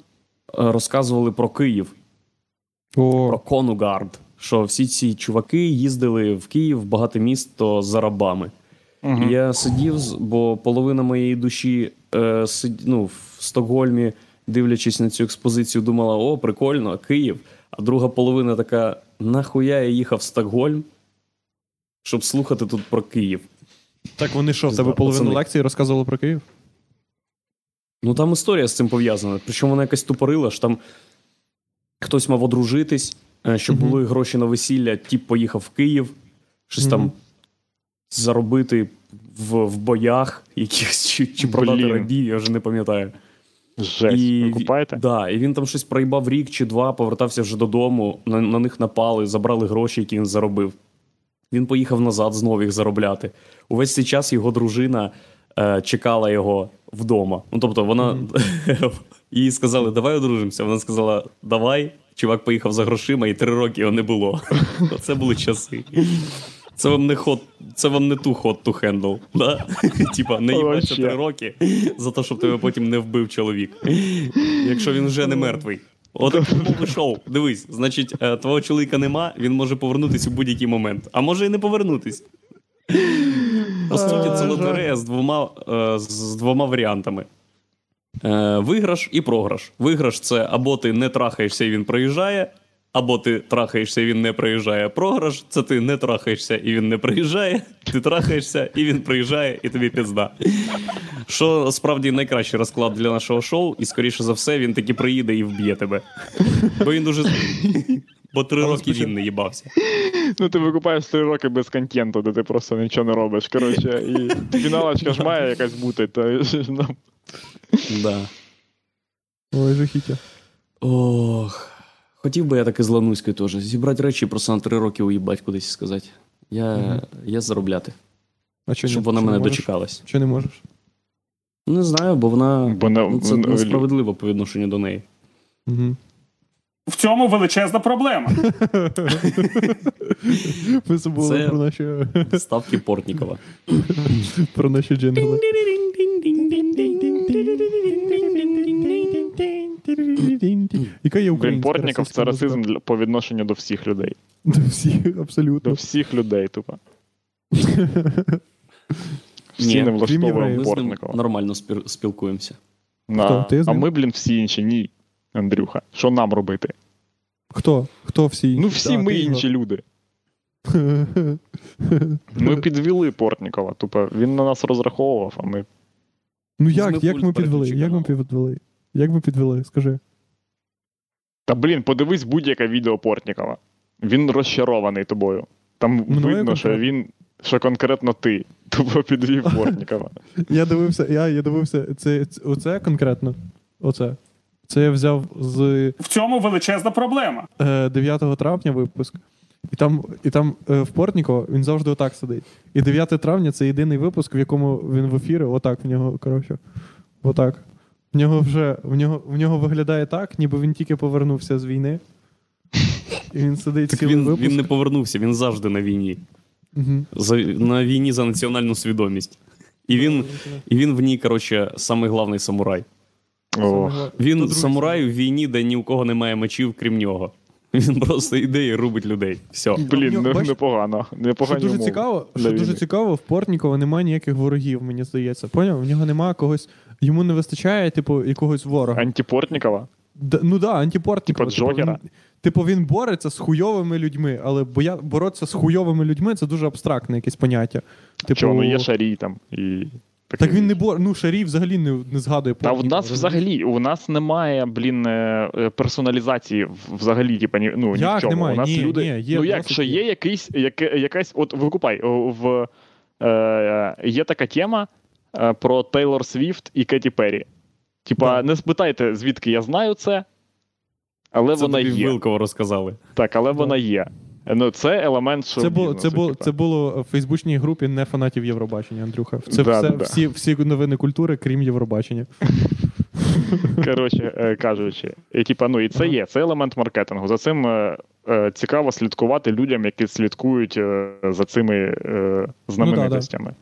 розказували про Київ, про Конугард, що всі ці чуваки їздили в Київ, в багате місто за рабами. Угу. Я сидів, бо половина моєї душі е, сид, ну, в Стокгольмі, дивлячись на цю експозицію, думала: о, прикольно, Київ. А друга половина така: нахуя я їхав в Стокгольм, щоб слухати тут про Київ. так вони що, в тебе половину пацани. лекції розказували про Київ? Ну там історія з цим пов'язана. Причому вона якась тупорила, що там хтось мав одружитись, щоб Мгм. були гроші на весілля, тіп поїхав в Київ, щось Мгм. там заробити в, в боях якихось чи, чи продати рабів, я вже не пам'ятаю. Жесть. І, Ви купаєте? Да, і він там щось проїбав рік чи два, повертався вже додому, на, на них напали, забрали гроші, які він заробив. Він поїхав назад знову їх заробляти. Увесь цей час його дружина е, чекала його вдома. Ну, тобто, вона їй сказали, давай одружимося. Вона сказала, давай. Чувак поїхав за грошима, і три роки його не було. Це були часи. Це вам не ход, це вам не ту ход handle. Да? Типа, не їбаться три роки за те, щоб тебе потім не вбив чоловік. Якщо він вже не мертвий. От шоу. Дивись, значить, е, твого чоловіка нема, він може повернутися у будь-який момент. А може і не повернутись. По суті, це лотерея з двома, е, з двома варіантами. Е, Виграш і програш. Виграш це або ти не трахаєшся і він приїжджає, або ти трахаєшся і він не приїжджає. Програш це ти не трахаєшся і він не приїжджає, ти трахаєшся і він приїжджає, і тобі пізда. Що справді найкращий розклад для нашого шоу, і скоріше за все він таки приїде і вб'є тебе. Бо він дуже. Бо три роки він не їбався. Ну, ти викупаєш три роки без контенту, де ти просто нічого не робиш. Коротше, і фіналочка ж має якась бути, то Да. Ой, жахіття. Ох. Хотів би я таки з Лануською теж. Зібрати речі і просто на три роки уїбать кудись і сказати. Я, Мгм. я заробляти, А що щоб не- вона не мене можеш? дочекалась. Чи не можеш? Не знаю, бо вона бо на, ну, це в- несправедливо по відношенню до неї. Угу. В цьому величезна проблема. Ми забули про наші, Ставки Портнікова. про наші джингли. Яка є українська Портніков це расизм для, по відношенню до всіх людей. До всіх, До всіх людей, тупо. Всі Ні, не влаштовуємо з нормально спілкуємося. На. Хто? А ми, блін, всі інші, ні. Андрюха. Що нам робити? Хто? Хто всі? Ну, всі А, ми інші люди. Ми підвели Портнікова. Тупо він на нас розраховував, а ми. Ну як, як ми підвели? Як ми підвели? Як ми підвели? Скажи. Та блін, подивись будь-яке відео Портнікова. Він розчарований тобою. Там Мною видно, що він. Що конкретно ти тупо підвів Портнікова. Я дивився, я, я дивився, це, це оце конкретно. Оце. Це я взяв з В цьому величезна проблема. е, 9 травня випуск. І там, і там е, в Портніко він завжди отак сидить. І 9 травня це єдиний випуск, в якому він в ефірі, отак в нього, коротше. Отак. В нього вже в нього, в нього виглядає так, ніби він тільки повернувся з війни. І він сидить Так цілий він, випуск. він не повернувся, він завжди на війні. Угу. За, на війні за національну свідомість. І він, і він в ній, коротше, самий главний самурай. О, Він самурай в війні, де ні у кого немає мечів, крім нього. Він просто йде і рубить людей. Все. блін, нього, не- бач- непогано. Що дуже умови цікаво, для що дуже війни. цікаво, в Портнікова немає ніяких ворогів, мені здається. Поняв? В нього немає когось, йому не вистачає, типу, якогось ворога. Антипортнікова? Д- ну да, антипортнікова. Типа Джокера? він, типу, він бореться з хуйовими людьми, але боя... боротися з хуйовими людьми це дуже абстрактне якесь поняття. Типу, Чого, ну є шарій там і. Так він не бор... Ну, шарій взагалі не, не згадує Та в нас взагалі у нас немає, блін, е, е, персоналізації взагалі, типа, ні, ну, Як в чому. немає? У нас Ні, люди. ні, є, ну як, що є. якийсь, яке, якась, от викупай, в, е, є така тема е, про Тейлор Свіфт і Кеті Перрі. Типа, Да. не спитайте, звідки я знаю це, але Це вона тобі є. Вилково розказали. Так, але вона є. Ну, це елемент шоу Це було, це, було, це було в фейсбучній групі не фанатів Євробачення, Андрюха. Це Да, все, да, да. всі, всі новини культури, крім Євробачення. Коротше е, кажучи, і, типа, ну і це Ага. є, це елемент маркетингу. За цим е, е, цікаво слідкувати людям, які слідкують е, за цими е, знаменитостями.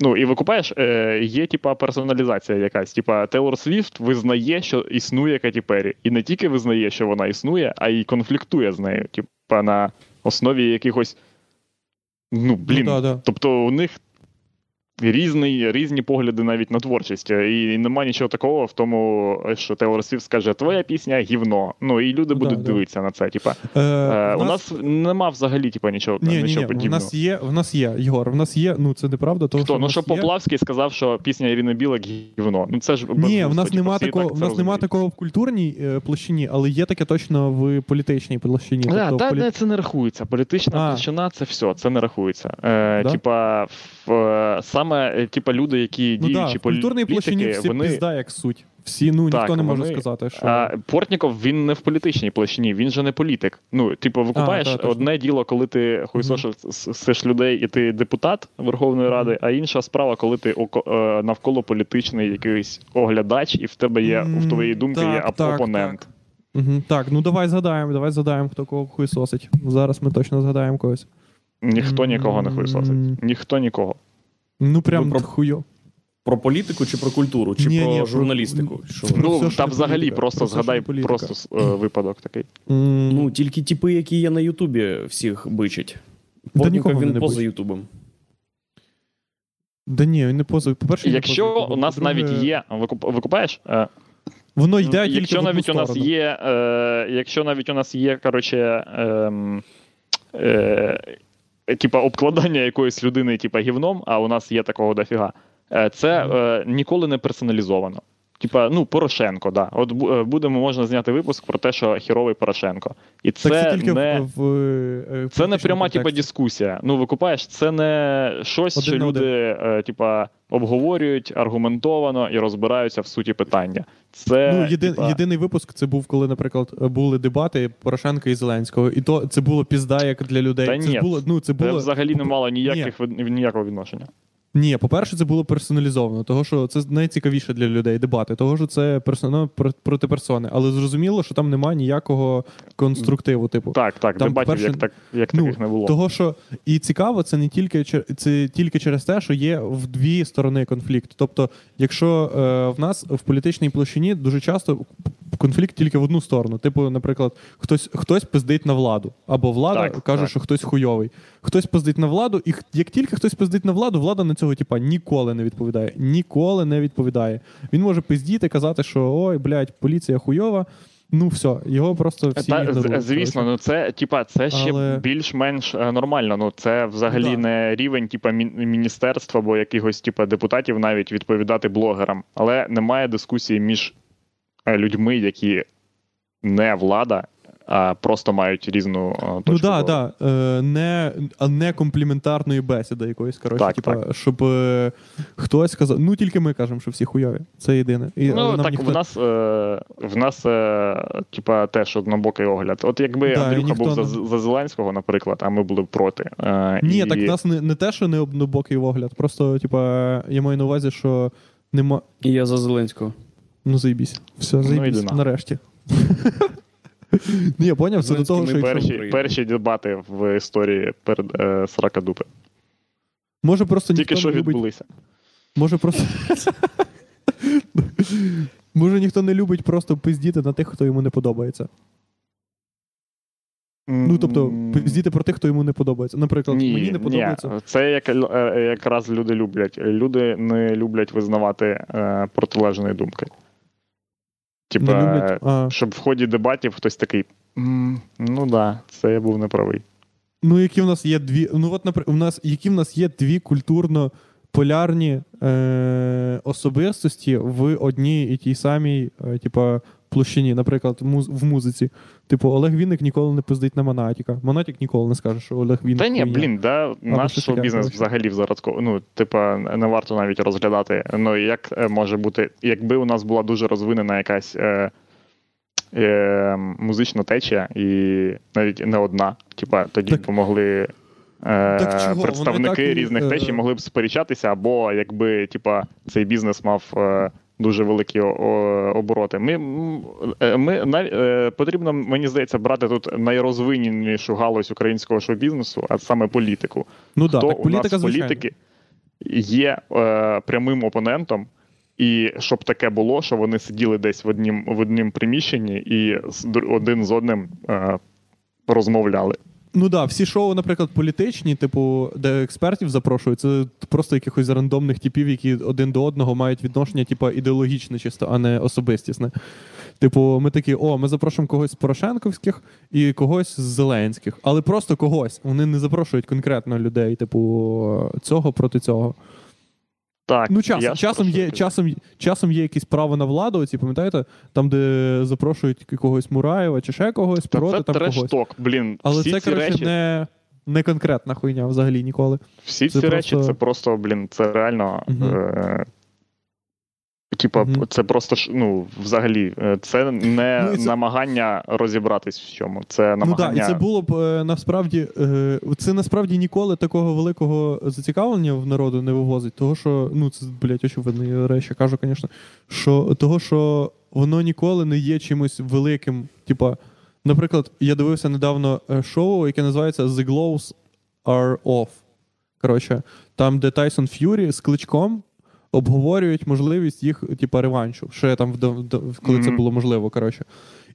Ну, і викупаєш, е, є типа персоналізація якась. Типа Тейлор Свіфт визнає, що існує Кеті Перрі. І не тільки визнає, що вона існує, а й конфліктує з нею. Типа на основі якихось. Ну, блін. да, да. Тобто у них різний, різні погляди навіть на творчість. І нема нічого такого в тому, що Тейлор Свіфт скаже, твоя пісня гівно. Ну і люди будуть да, да. дивитися на це. Типа, Е, е, у нас нема взагалі типа, нічого, Ні, ні, нічого ні, в подібного. нас є, в нас є, Єгор, в нас є, ну це неправда, того, Хто? що Ну що є. Поплавський сказав, що пісня Ірини Білик гівно. Ну це ж Ні, в нас нема такого, так в нас нема такого в культурній е, площині, але є таке точно в політичній площині. Да, тобто в та, полі- це не рахується. Політична А. площина це все, це не рахується. Е, Да? Типа, в, е, саме е, типа, люди, які ну, да, діючі культурній площині політики, всі вони. пізда як суть. Всі, ну Так, ніхто не може вони- сказати, що А, Портніков він не в політичній площині, він же не політик. Ну, типу, викупаєш та, точно. одне діло, коли ти хуйсошиш людей і ти депутат Верховної Ради, а інша справа, коли ти око- е, навколо політичний якийсь оглядач, і в тебе є в твоїй думці так, є так, опонент. так. Угу. Так, ну давай згадаємо, давай згадаємо, хто кого хуйсосить. Зараз ми точно згадаємо когось. Ніхто нікого не хуйсосить. Ніхто нікого. Ну прям про- хуйо. Про політику чи про культуру, чи Ні, про ні, про- журналістику? Що? Про Ну, все, та взагалі політика. просто Про згадай політика. просто е, випадок такий. М, Ну, тільки типи, які є на Ютубі, всіх бичать. Портніков, він не поза. Ютубом. Да ні, він не позов. По-перше, він не Якщо у нас По-друге, навіть є, викуп- викупаєш? Е, Воно йде тільки якщо в одну навіть у нас є, е, якщо навіть у нас є, коротше, ем, е, типа обкладання якоїсь людини, типа гівном, а у нас є такого дофіга, е, це е, ніколи не персоналізовано. Типа, ну, Порошенко, да. От е, будемо можна зняти випуск про те, що хіровий Порошенко. І це, Так це тільки не. в, в, е, Це не пряма типа, дискусія. Ну, викупаєш, це не щось, Один що люди е, типа, обговорюють аргументовано і розбираються в суті питання. Це Ну, єдин, типа, єдиний випуск це був, коли, наприклад, були дебати Порошенка і Зеленського. І то це було пізда як для людей. Та це ні, було, ну, це це було... взагалі не мало ніяких ні. ніякого відношення. Ні, по-перше, це було персоналізовано, того що це найцікавіше для людей дебати, того що це персона про- проти персони. Але зрозуміло, що там немає ніякого конструктиву, типу. Так, так, Там, дебатів як, так, як ну, таких не було. Того, що і цікаво, це не тільки це тільки через те, що є в дві сторони конфлікт. Тобто, якщо е, в нас в політичній площині дуже часто конфлікт тільки в одну сторону. Типу, наприклад, хтось хтось пиздить на владу, або влада Так, каже, так. що хтось хуйовий. Хтось пиздить на владу, і як тільки хтось пиздить на владу, влада на цього типа ніколи не відповідає. Ніколи не відповідає. Він може пиздіти, казати, що ой, блядь, поліція хуйова. Ну все, його просто всі Та, звісно, ну це типа це ще Але- більш-менш е, нормально. Ну це взагалі Да. не рівень, типа міністерства або якихось типа депутатів навіть відповідати блогерам. Але немає дискусії між людьми, які не влада, а просто мають різну е, точку Ну да, зору. да. Е, не, а не компліментарної бесіди якоїсь, коротше, Так, типа, щоб е, хтось сказав. Ну тільки ми кажемо, що всі хуйові. Це єдине. І, Ну нам так ніхто... в нас е, в нас е, типа теж однобокий огляд. От якби Да, Андрюха був за, не- за Зеленського, наприклад, а ми були б проти. Е, Ні, і... так в нас не, не те, що не однобокий огляд. Просто, типа, я маю на увазі, що нема. І я за Зеленського. Ну, заїбісь. Все, Ну, заїбісь. нахуй. Нарешті. Ні, я поняв, це до того, що. Перші, перші дебати в історії перед е, Сракадупи. Може просто Тільки ніхто що не любить... відбулися. Може просто... Може ніхто не любить просто пиздіти на тих, хто йому не подобається. Ну, тобто, пиздіти про тих, хто йому не подобається. Наприклад, Ні, мені не подобається. Ні, це як, е, якраз люди люблять. Люди не люблять визнавати е, протилежної думки. Типа, щоб в ході дебатів хтось такий. Ну да, це я був неправий. ну, які в нас є дві. Ну, от, наприклад, у нас, які в нас є дві культурно полярні е, особистості в одній і тій самій, е, типа, площині, наприклад, муз- в музиці. Типу, Олег Вінник ніколи не пиздить на Монатіка. Монатік ніколи не скаже, що Олег Вінник. Та ні, хуйня. блін, да, наш шоу-бізнес взагалі в зародку. Ну, типа, не варто навіть розглядати. Ну, як е, може бути, якби у нас була дуже розвинена якась е, е, музична течія, і навіть не одна. Типа, тоді Так- б помогли. е, Так чого? Представники так і, різних е, течій могли б сперечатися, або якби типа, цей бізнес мав дуже великі обороти. Ми, е, ми нав- е, потрібно, мені здається, брати тут найрозвиненішу галузь українського шоу-бізнесу, а саме політику. Ну так, Хто так, у політика, нас звичайно. політики є е, прямим опонентом, і щоб таке було, що вони сиділи десь в однім в однім приміщенні і один з одним е, розмовляли. Ну да, всі шоу, наприклад, політичні, типу, де експертів запрошують, це просто якихось рандомних типів, які один до одного мають відношення, типу, ідеологічне чисто, а не особистісне. Типу, ми такі, о, ми запрошуємо когось з Порошенковських і когось з Зеленських, але просто когось. Вони не запрошують конкретно людей, типу, цього проти цього. Так, Ну, часом, я часом, є, часом, часом є якісь право на владу, оці, пам'ятаєте, там, де запрошують якогось Мураєва чи ще когось, Та проти там когось. Ток, блін. Але всі це, ці коротше, речі, не, не конкретна хуйня взагалі ніколи. всі це ці речі, це просто, блін, це реально. Угу. Е- Типа, Мгм. це просто ну, взагалі, е, це не Ну, це- намагання розібратись в чому. Це Ну намагання. так, і це було б е, насправді е, це насправді ніколи такого великого зацікавлення в народу не вивозить. Того, що ну це блядь, очевидні речі, кажу, звісно, що того, що воно ніколи не є чимось великим. Типа, наприклад, я дивився недавно шоу, яке називається The Glows Are Off. Коротше, там, де Тайсон Ф'юрі з кличком обговорюють можливість їх, типа, реваншу. Ще там, коли це було можливо. Коротше.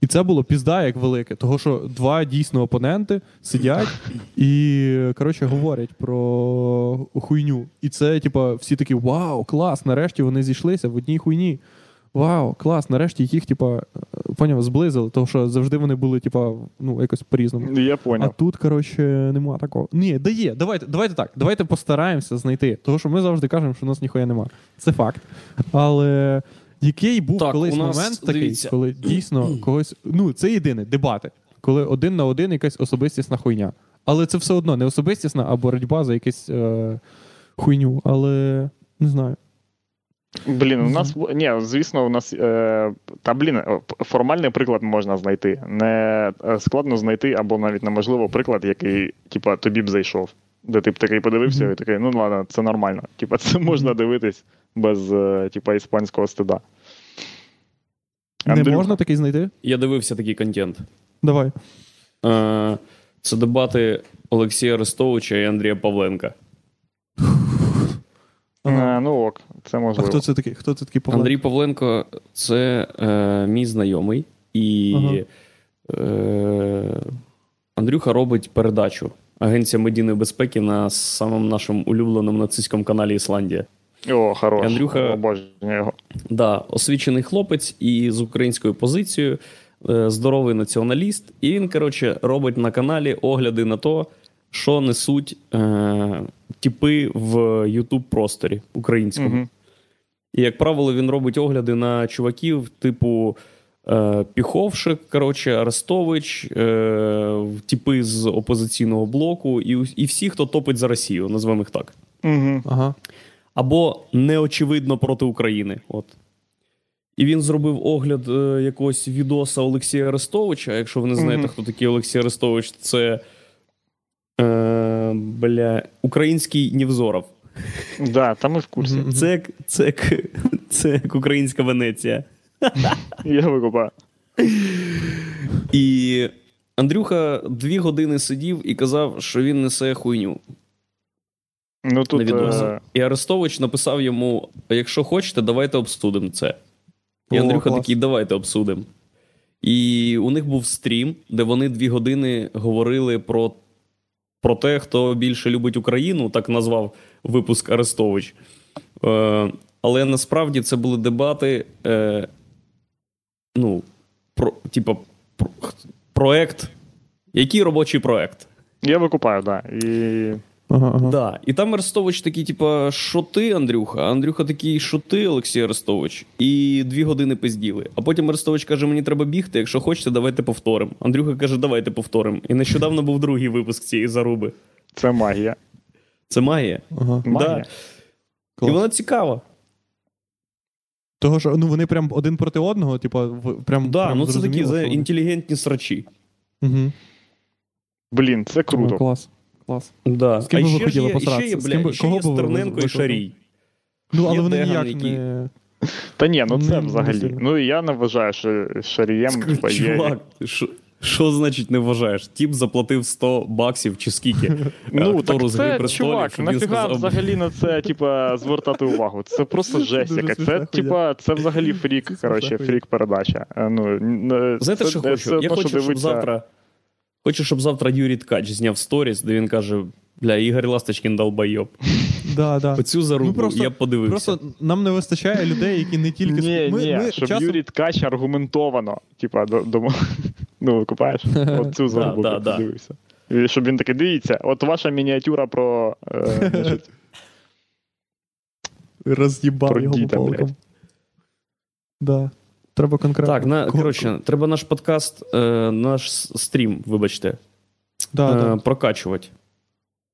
І це було пізда як велике, того що два дійсно опоненти сидять і коротше говорять про хуйню. І це, типа, всі такі: Вау, клас! Нарешті вони зійшлися в одній хуйні. Вау, клас! Нарешті їх, типа, поняв, зблизили, тому що завжди вони були, типа, ну, якось по-різному. Я А тут, коротше, нема такого. Ні, да є. Давайте, давайте так. Давайте постараємося знайти. Тому що ми завжди кажемо, що у нас ніхуя нема. Це факт. Але який був Так, колись нас, момент такий, дивіться. коли дійсно когось. Ну, це єдине, дебати. Коли один на один якась особистісна хуйня. Але це все одно не особистісна, а боротьба за якусь е, хуйню. Але не знаю. Блін, у нас ні, звісно, у нас е, та блін, е, формальний приклад можна знайти. Не е, складно знайти, або навіть неможливо приклад, який, типа, тобі б зайшов. Де ти б такий подивився і такий, ну ладно, це нормально. Типа, це можна дивитись без е, типа, іспанського стида. Не можна такий знайти? Я дивився такий контент. Давай. Е, це дебати Олексія Арестовича і Андрія Павленка. Ага. е, ну ок, це А хто це такий? Хто це такий Павло? Андрій Павленко це е, мій знайомий, і Ага. е, Андрюха робить передачу Агенція медійної безпеки на самому нашому улюбленому нацистському каналі Ісландія. О, хорош. Андрюха- його. Да, освічений хлопець і з українською позицією, е, здоровий націоналіст. І він, коротше, робить на каналі огляди на то, що несуть е, типи в youtube просторі українському. І, як правило, він робить огляди на чуваків, типу е, Піховшик, коротше, Арестович, е, типи з опозиційного блоку, і, і всі, хто топить за Росію, назвемо їх так. Мгм. Ага. Або неочевидно проти України. От. І він зробив огляд е, якогось відоса Олексія Арестовича. Якщо ви не знаєте, Мгм. хто такий Олексій Арестович, це е, бля, український Нівзоров. Да, там ми в курсі. Це як, це, як, це як українська Венеція. Я викупаю. І Андрюха дві години сидів і казав, що він несе хуйню Ну тут е, І Арестович написав йому: якщо хочете, давайте обсудимо це. І О, Андрюха клас. такий, давайте обсудимо. І у них був стрім, де вони дві години говорили про, про те, хто більше любить Україну, так назвав випуск Арестович. Е, але насправді це були дебати. Е, ну, про, типа, про, проект. Який робочий проект? я викупаю, так. Да. І Ага, ага. Да. І там Арестович такий, типа, що ти, Андрюха? А Андрюха такий, що ти, Олексій Арестович? І дві години пизділи. А потім Арестович каже: мені треба бігти. Якщо хочете, давайте повторимо. Андрюха каже, давайте повторимо. І нещодавно був другий випуск цієї заруби. це магія. Це магія. ага. Магія. Да. І вона цікава. Того, що ну вони прям один проти одного, типу, прям. Да, прям ну це такі за інтелігентні срачі. Мгм. Блін, це О, круто. Клас. Клас. Да. З ким а би ви ще хотіли є, ще посратися? є, З ким бля, би- ще кого є би ви Стерненко і? Шарій. Ну, але Є вони Деган, ніяк який- не. Та ні, ну це Не- не взагалі. сильно. Ну і я не вважаю, що Шарієм типа, є. Чувак, що, що значить не вважаєш? Тіп заплатив 100 баксів чи скільки? Ну, актору так з це, престолів», чувак, щоб він нафіга сказав, взагалі на це, типа, звертати увагу. Це просто жесть яка. смішна Це, хуйня. типа, це взагалі Це фрік, смішна коротше, хуйня. фрік передача. Е, Ну, н- Знаєте, це- що це хочу? Я хочу, щоб дивиться- завтра. Хочу, щоб завтра Юрій Ткач зняв сторіс, де він каже: Бля, Ігор Ласточкін долбойоб. Да, да. Оцю зарубу Ну, просто- я б подивився. Просто нам не вистачає людей, які не тільки Ні, ми, ні, ми щоб часом... Юрій Ткач аргументовано, типа, до, до... ну, викупаєш? Оцю зарубу да, да. подивився. І щоб він такий, дивіться, от ваша мініатюра про. Е, значить, роз'їбав його діда, по блядь. палкам. Да. Треба конкретно. так, на, коротше, треба наш подкаст, е, наш стрім, вибачте, да, е, да. прокачувати.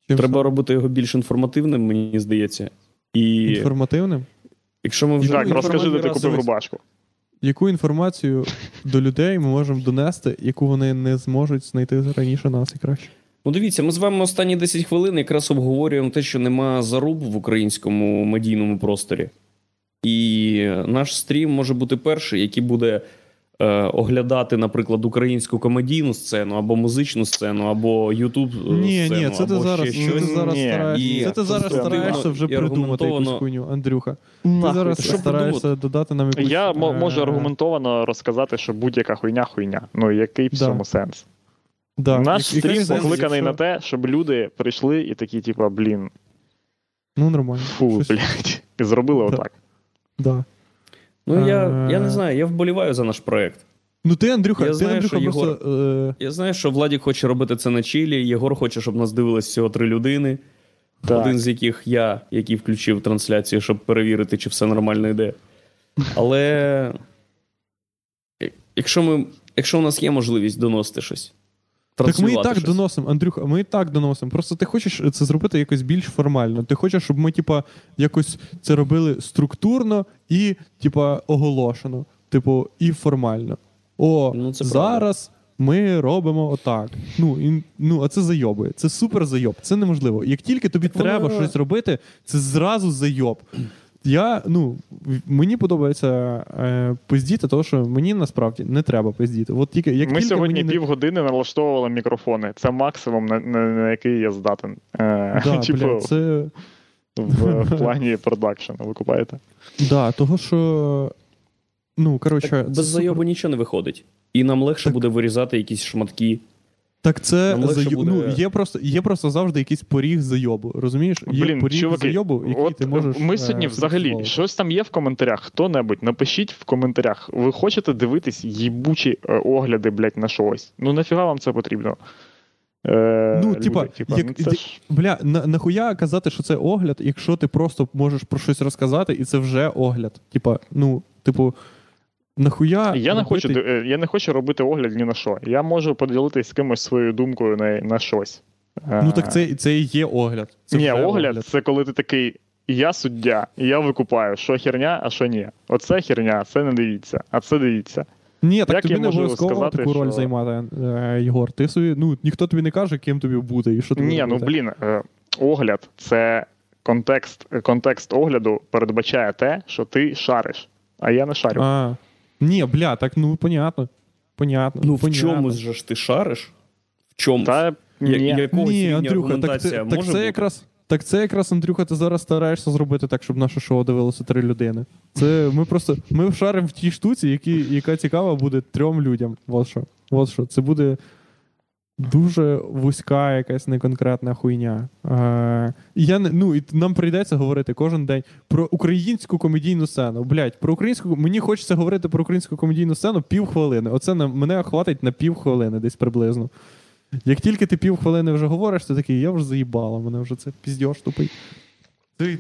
Чим Треба саме? робити його більш інформативним, мені здається. І інформативним. якщо ми вже так, розкажи, де ти купив рубашку. Яку інформацію до людей ми можемо донести, яку вони не зможуть знайти раніше нас і краще? Ну, дивіться, ми з вами останні 10 хвилин якраз обговорюємо те, що нема заруб в українському медійному просторі. І наш стрім може бути перший, який буде е, оглядати, наприклад, українську комедійну сцену, або музичну сцену, або Ютуб е, Ні, сцену, ні, це ти або зараз, ще це ти зараз Ні. стараєшся. І Це ти зараз конструктивно стараєшся вже і придумати якусь аргументовано- хуйню, Андрюха. Ти Нахуй. зараз Що стараєшся додати нам якусь. Я мо- е, можу аргументовано розказати, що будь-яка хуйня хуйня. Ну, який в Да. цьому сенс? Да. Наш Який стрім сенс, покликаний якщо- на те, щоб люди прийшли і такі, типа, блін, Ну, нормально. фу, Щось- блядь, і зробили Да. отак. Да. Ну, я, я не Е. знаю, я вболіваю за наш проект. Ну ти, Андрюха, Я ти, знаю, Андрюха, що просто. е, Я знаю, що Владік хоче робити це на чилі, Єгор хоче, щоб нас дивилось всього три людини. Так. Один з яких я, який включив трансляцію, щоб перевірити, чи все нормально йде. Але якщо, ми, якщо у нас є можливість доносити щось, Так ми і так щось. доносимо, Андрюха, ми і так доносимо. Просто ти хочеш це зробити якось більш формально. Ти хочеш, щоб ми, типа, якось це робили структурно і, типа, оголошено. Типу, і формально. О, Ну, це зараз ми робимо отак. Ну, і, ну, а це зайобує. Це супер зайоб. Це неможливо. Як тільки тобі воно- треба щось робити, це зразу зайоб. Я, ну, мені подобається е, пиздіти, тому що мені насправді не треба пиздіти. От тільки, як Ми тільки сьогодні мені не- півгодини налаштовували мікрофони. Це максимум, на, на, на який я здатен. Е, Да, типу, бля, це... в, в плані продакшену, ви купаєте? Да, того, що. Ну, коротше, Так, без супер. зайобу нічого не виходить. І нам легше Так. буде вирізати якісь шматки. Так це легше зайоб... буде- ну, є, просто, є просто завжди якийсь поріг зайобу. Розумієш? Є Блін, поріг чуваки, зайобу, який от ти можеш. ми е, сьогодні взагалі фіксувати. щось там є в коментарях. Хто-небудь, напишіть в коментарях. Ви хочете дивитись їбучі е, огляди, блядь, на щось? Ну нафіга вам це потрібно? Е, Ну, типа, як- ну, це ж... Бля, на, нахуя казати, що це огляд, якщо ти просто можеш про щось розказати, і це вже огляд. Типа, ну, типу, нахуя. Я не, хочу, е, я не хочу робити огляд ні на що. Я можу поділитись з кимось своєю думкою на, на щось. Ну так це, це і є огляд. Це Ні, вже огляд, це коли ти такий. Я суддя, і я викупаю, що херня, а що ні. Оце херня, це не дивіться, а це дивіться. Ні, так Як тобі не можу обов'язково сказати, таку роль що- займати, е, Єгор. Ти собі, ну, ніхто тобі не каже, ким тобі бути і що тобі Ні, ну робити. блін, е, огляд це контекст, контекст огляду передбачає те, що ти шариш, а я не шарю. А, ні, бля, так ну понятно. понятно. Ну, в понятно. чомусь же ж ти шариш? В чомусь? Та Я- ні. якогось Ні, рівня Андрюха, так аргументація це, так може це бути? якраз. Так це якраз, Андрюха, ти зараз стараєшся зробити так, щоб наше шоу дивилося три людини. Це ми просто ми шаримо в тій штуці, які, яка цікава буде трьом людям. Вот що. Вот що. Це буде дуже вузька якась неконкретна хуйня. Е, я ну, і нам прийдеться говорити кожен день про українську комедійну сцену. Блять, про українську мені хочеться говорити про українську комедійну сцену півхвилини. Оце на мене хватить на півхвилини десь приблизно. Як тільки ти півхвилини вже говориш, ти такий, я вже заїбала, мене вже це піздьош тупий.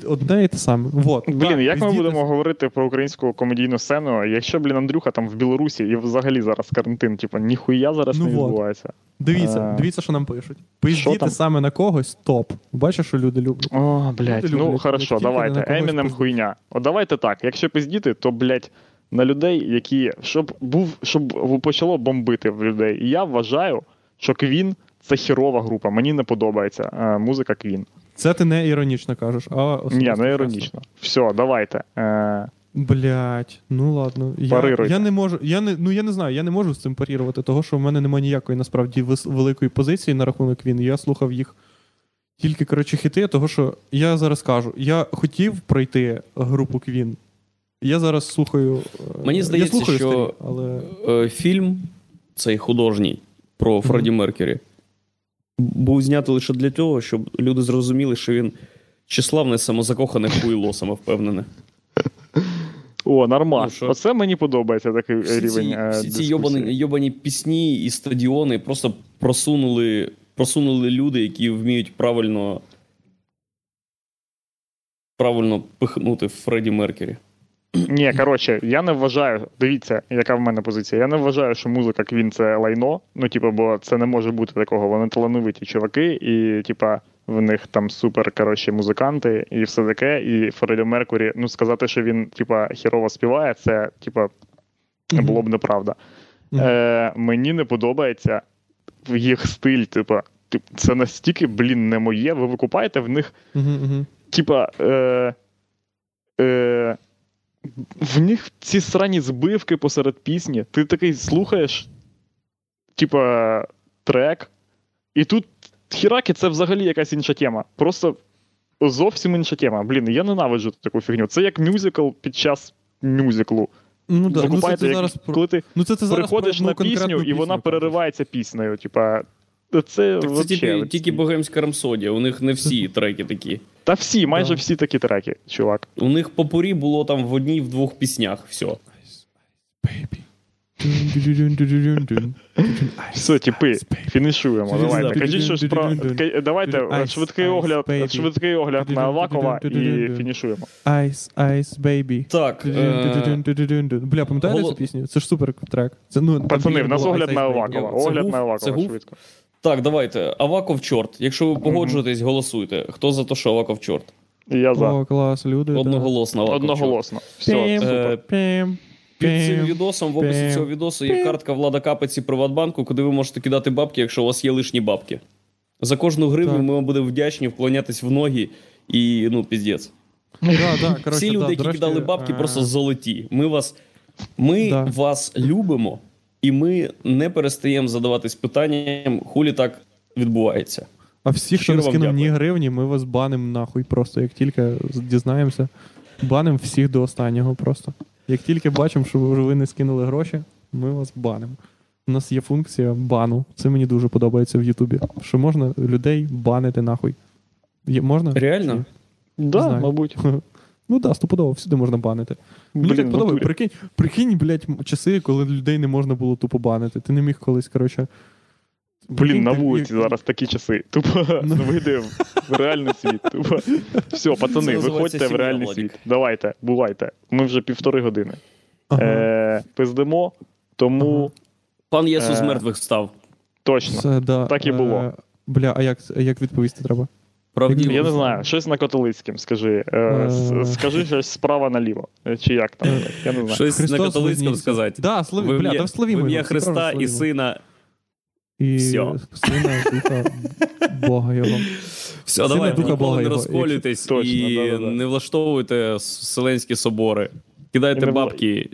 Одне і те саме. Вот, Блін, так, як ми будемо говорити про українську комедійну сцену, якщо, блін, Андрюха там в Білорусі і взагалі зараз карантин, типу, ніхуя зараз Ну не вот. відбувається. Дивіться, Е, дивіться, що нам пишуть. що Пиздіти саме на когось топ. Бачиш, що люди люблять. О, блядь, Люди ну люблять, хорошо, як давайте. Емінем хуйня. От давайте так. Якщо пиздіти, то, блядь, на людей, які. Щоб був, щоб почало бомбити в людей. І я вважаю, що Квін це хірова група. Мені не подобається е, музика Квін. Це ти не іронічно кажеш, а Ні, не іронічно. Все, давайте. Е, Блять, ну ладно. Я, я не можу. Я не, ну я не знаю, я не можу з цим парірувати, того що в мене немає ніякої насправді великої позиції на рахунок він. Я слухав їх тільки коротше хіти, того що я зараз кажу, я хотів пройти групу Квін. Я зараз слухаю. е, Мені здається, я слухаю що- старі, але Е, Фільм цей художній про Фредді Меркері був знятий лише для того, щоб люди зрозуміли, що він числавне самозакохане хуйло, самовпевнене. О, нормально. Ну. Оце мені подобається такий Всі рівень. ці, е, всі ці йобані, йобані пісні і стадіони просто просунули, просунули люди, які вміють правильно, правильно пихнути Фредді Меркері. Ні, коротше, я не вважаю. Дивіться, яка в мене позиція. Я не вважаю, що музика Квін це лайно. Ну, типу, бо це не може бути такого. Вони талановиті чуваки, і, типа, в них там супер коротше, музиканти і все таке. І Фредді Меркурі, ну сказати, що він, типа, хірово співає, це, типа, було б неправда. Е, мені не подобається їх стиль, типа, це настільки, блін, не моє. Ви викупаєте в них типа, е, е, в них ці срані збивки посеред пісні. Ти такий слухаєш, типа, трек, і тут хіраки це взагалі якась інша тема. Просто зовсім інша тема. Блін, я ненавиджу таку фігню. Це як мюзикл під час мюзиклу. Ну, да. ну, це ти як- зараз про... коли ти ну, це ти зараз приходиш про, на конкретну пісню, і вона переривається піснею. Типа, це, Так це вообще тільки, тільки богемська рамсодія. У них не всі треки такі. Та всі, майже всі такі треки, чувак. У них попурі було там в одній, в двох піснях. Все. Все, типи, фінішуємо. Давайте. Кажіть щось про. Давайте швидкий огляд, швидкий огляд на Авакова і фінішуємо. Ice, Ice, Baby. Так. Е- Бля, пам'ятаєте цю пісню? Це ж супер трек. Це, ну, Пацани, в нас огляд на Авакова. Огляд на Авакова швидко. Так, давайте. Аваков чорт. Якщо ви погоджуєтесь, голосуйте. Хто за те, що Аваков чорт? Я за. О, клас, люди. Одноголосно Аваков. Одноголосно. Все, Пім, супер. пім, Під цим пім. відосом, в описі Пім. цього відосу є картка Влада Капеці Приватбанку, куди ви можете кидати бабки, якщо у вас є лишні бабки. За кожну гривню Так. ми вам будемо вдячні вклонятись в ноги і ну, піздець. Да, да, коротше, Всі люди, да, які кидали бабки, е, просто золоті. Ми вас, ми Да. вас любимо, і ми не перестаємо задаватись питанням, хулі так відбувається. А всі, хто не скинув ні гривні, ми вас баним нахуй. Просто як тільки дізнаємося, баним всіх до останнього просто. Як тільки бачимо, що ви не скинули гроші, ми вас банимо. У нас є функція бану. Це мені дуже подобається в Ютубі. Що можна людей банити нахуй. Є, можна? Реально? Да, мабуть. Ну так, стопудово, всюди можна банити. Мені Блін, так подобається. Прикинь, прикинь, блядь, часи, коли людей не можна було тупо банити. Ти не міг колись, коротше. Блін, на вулиці зараз такі часи. Тупо Ну. вийди в реальний світ. Тупо. Все, пацани, виходьте в реальний світ. Давайте, бувайте. Ми вже півтори години. Ага. Е, пиздимо, тому Ага. Пан Єсус Е. мертвих став. точно. Це, да, Так і було. е, Бля, а як, а як відповісти треба? Правдиво. Я не знаю, щось на католицьким скажи. Е, Е. скажи щось справа наліво. Е, Чи як там? Е. Я не знаю. Щось Христос на католицькому сказати. Да, слові, В бля, ім'я- та слові в моєму, ім'я Христа і Сина. І Всьо. сина, духа Бога його. Все, Сина, давайте Духа, ніколи Бога не його. розколюйтесь Точно, і да-да-да. не влаштовуйте вселенські собори. Кидайте бабки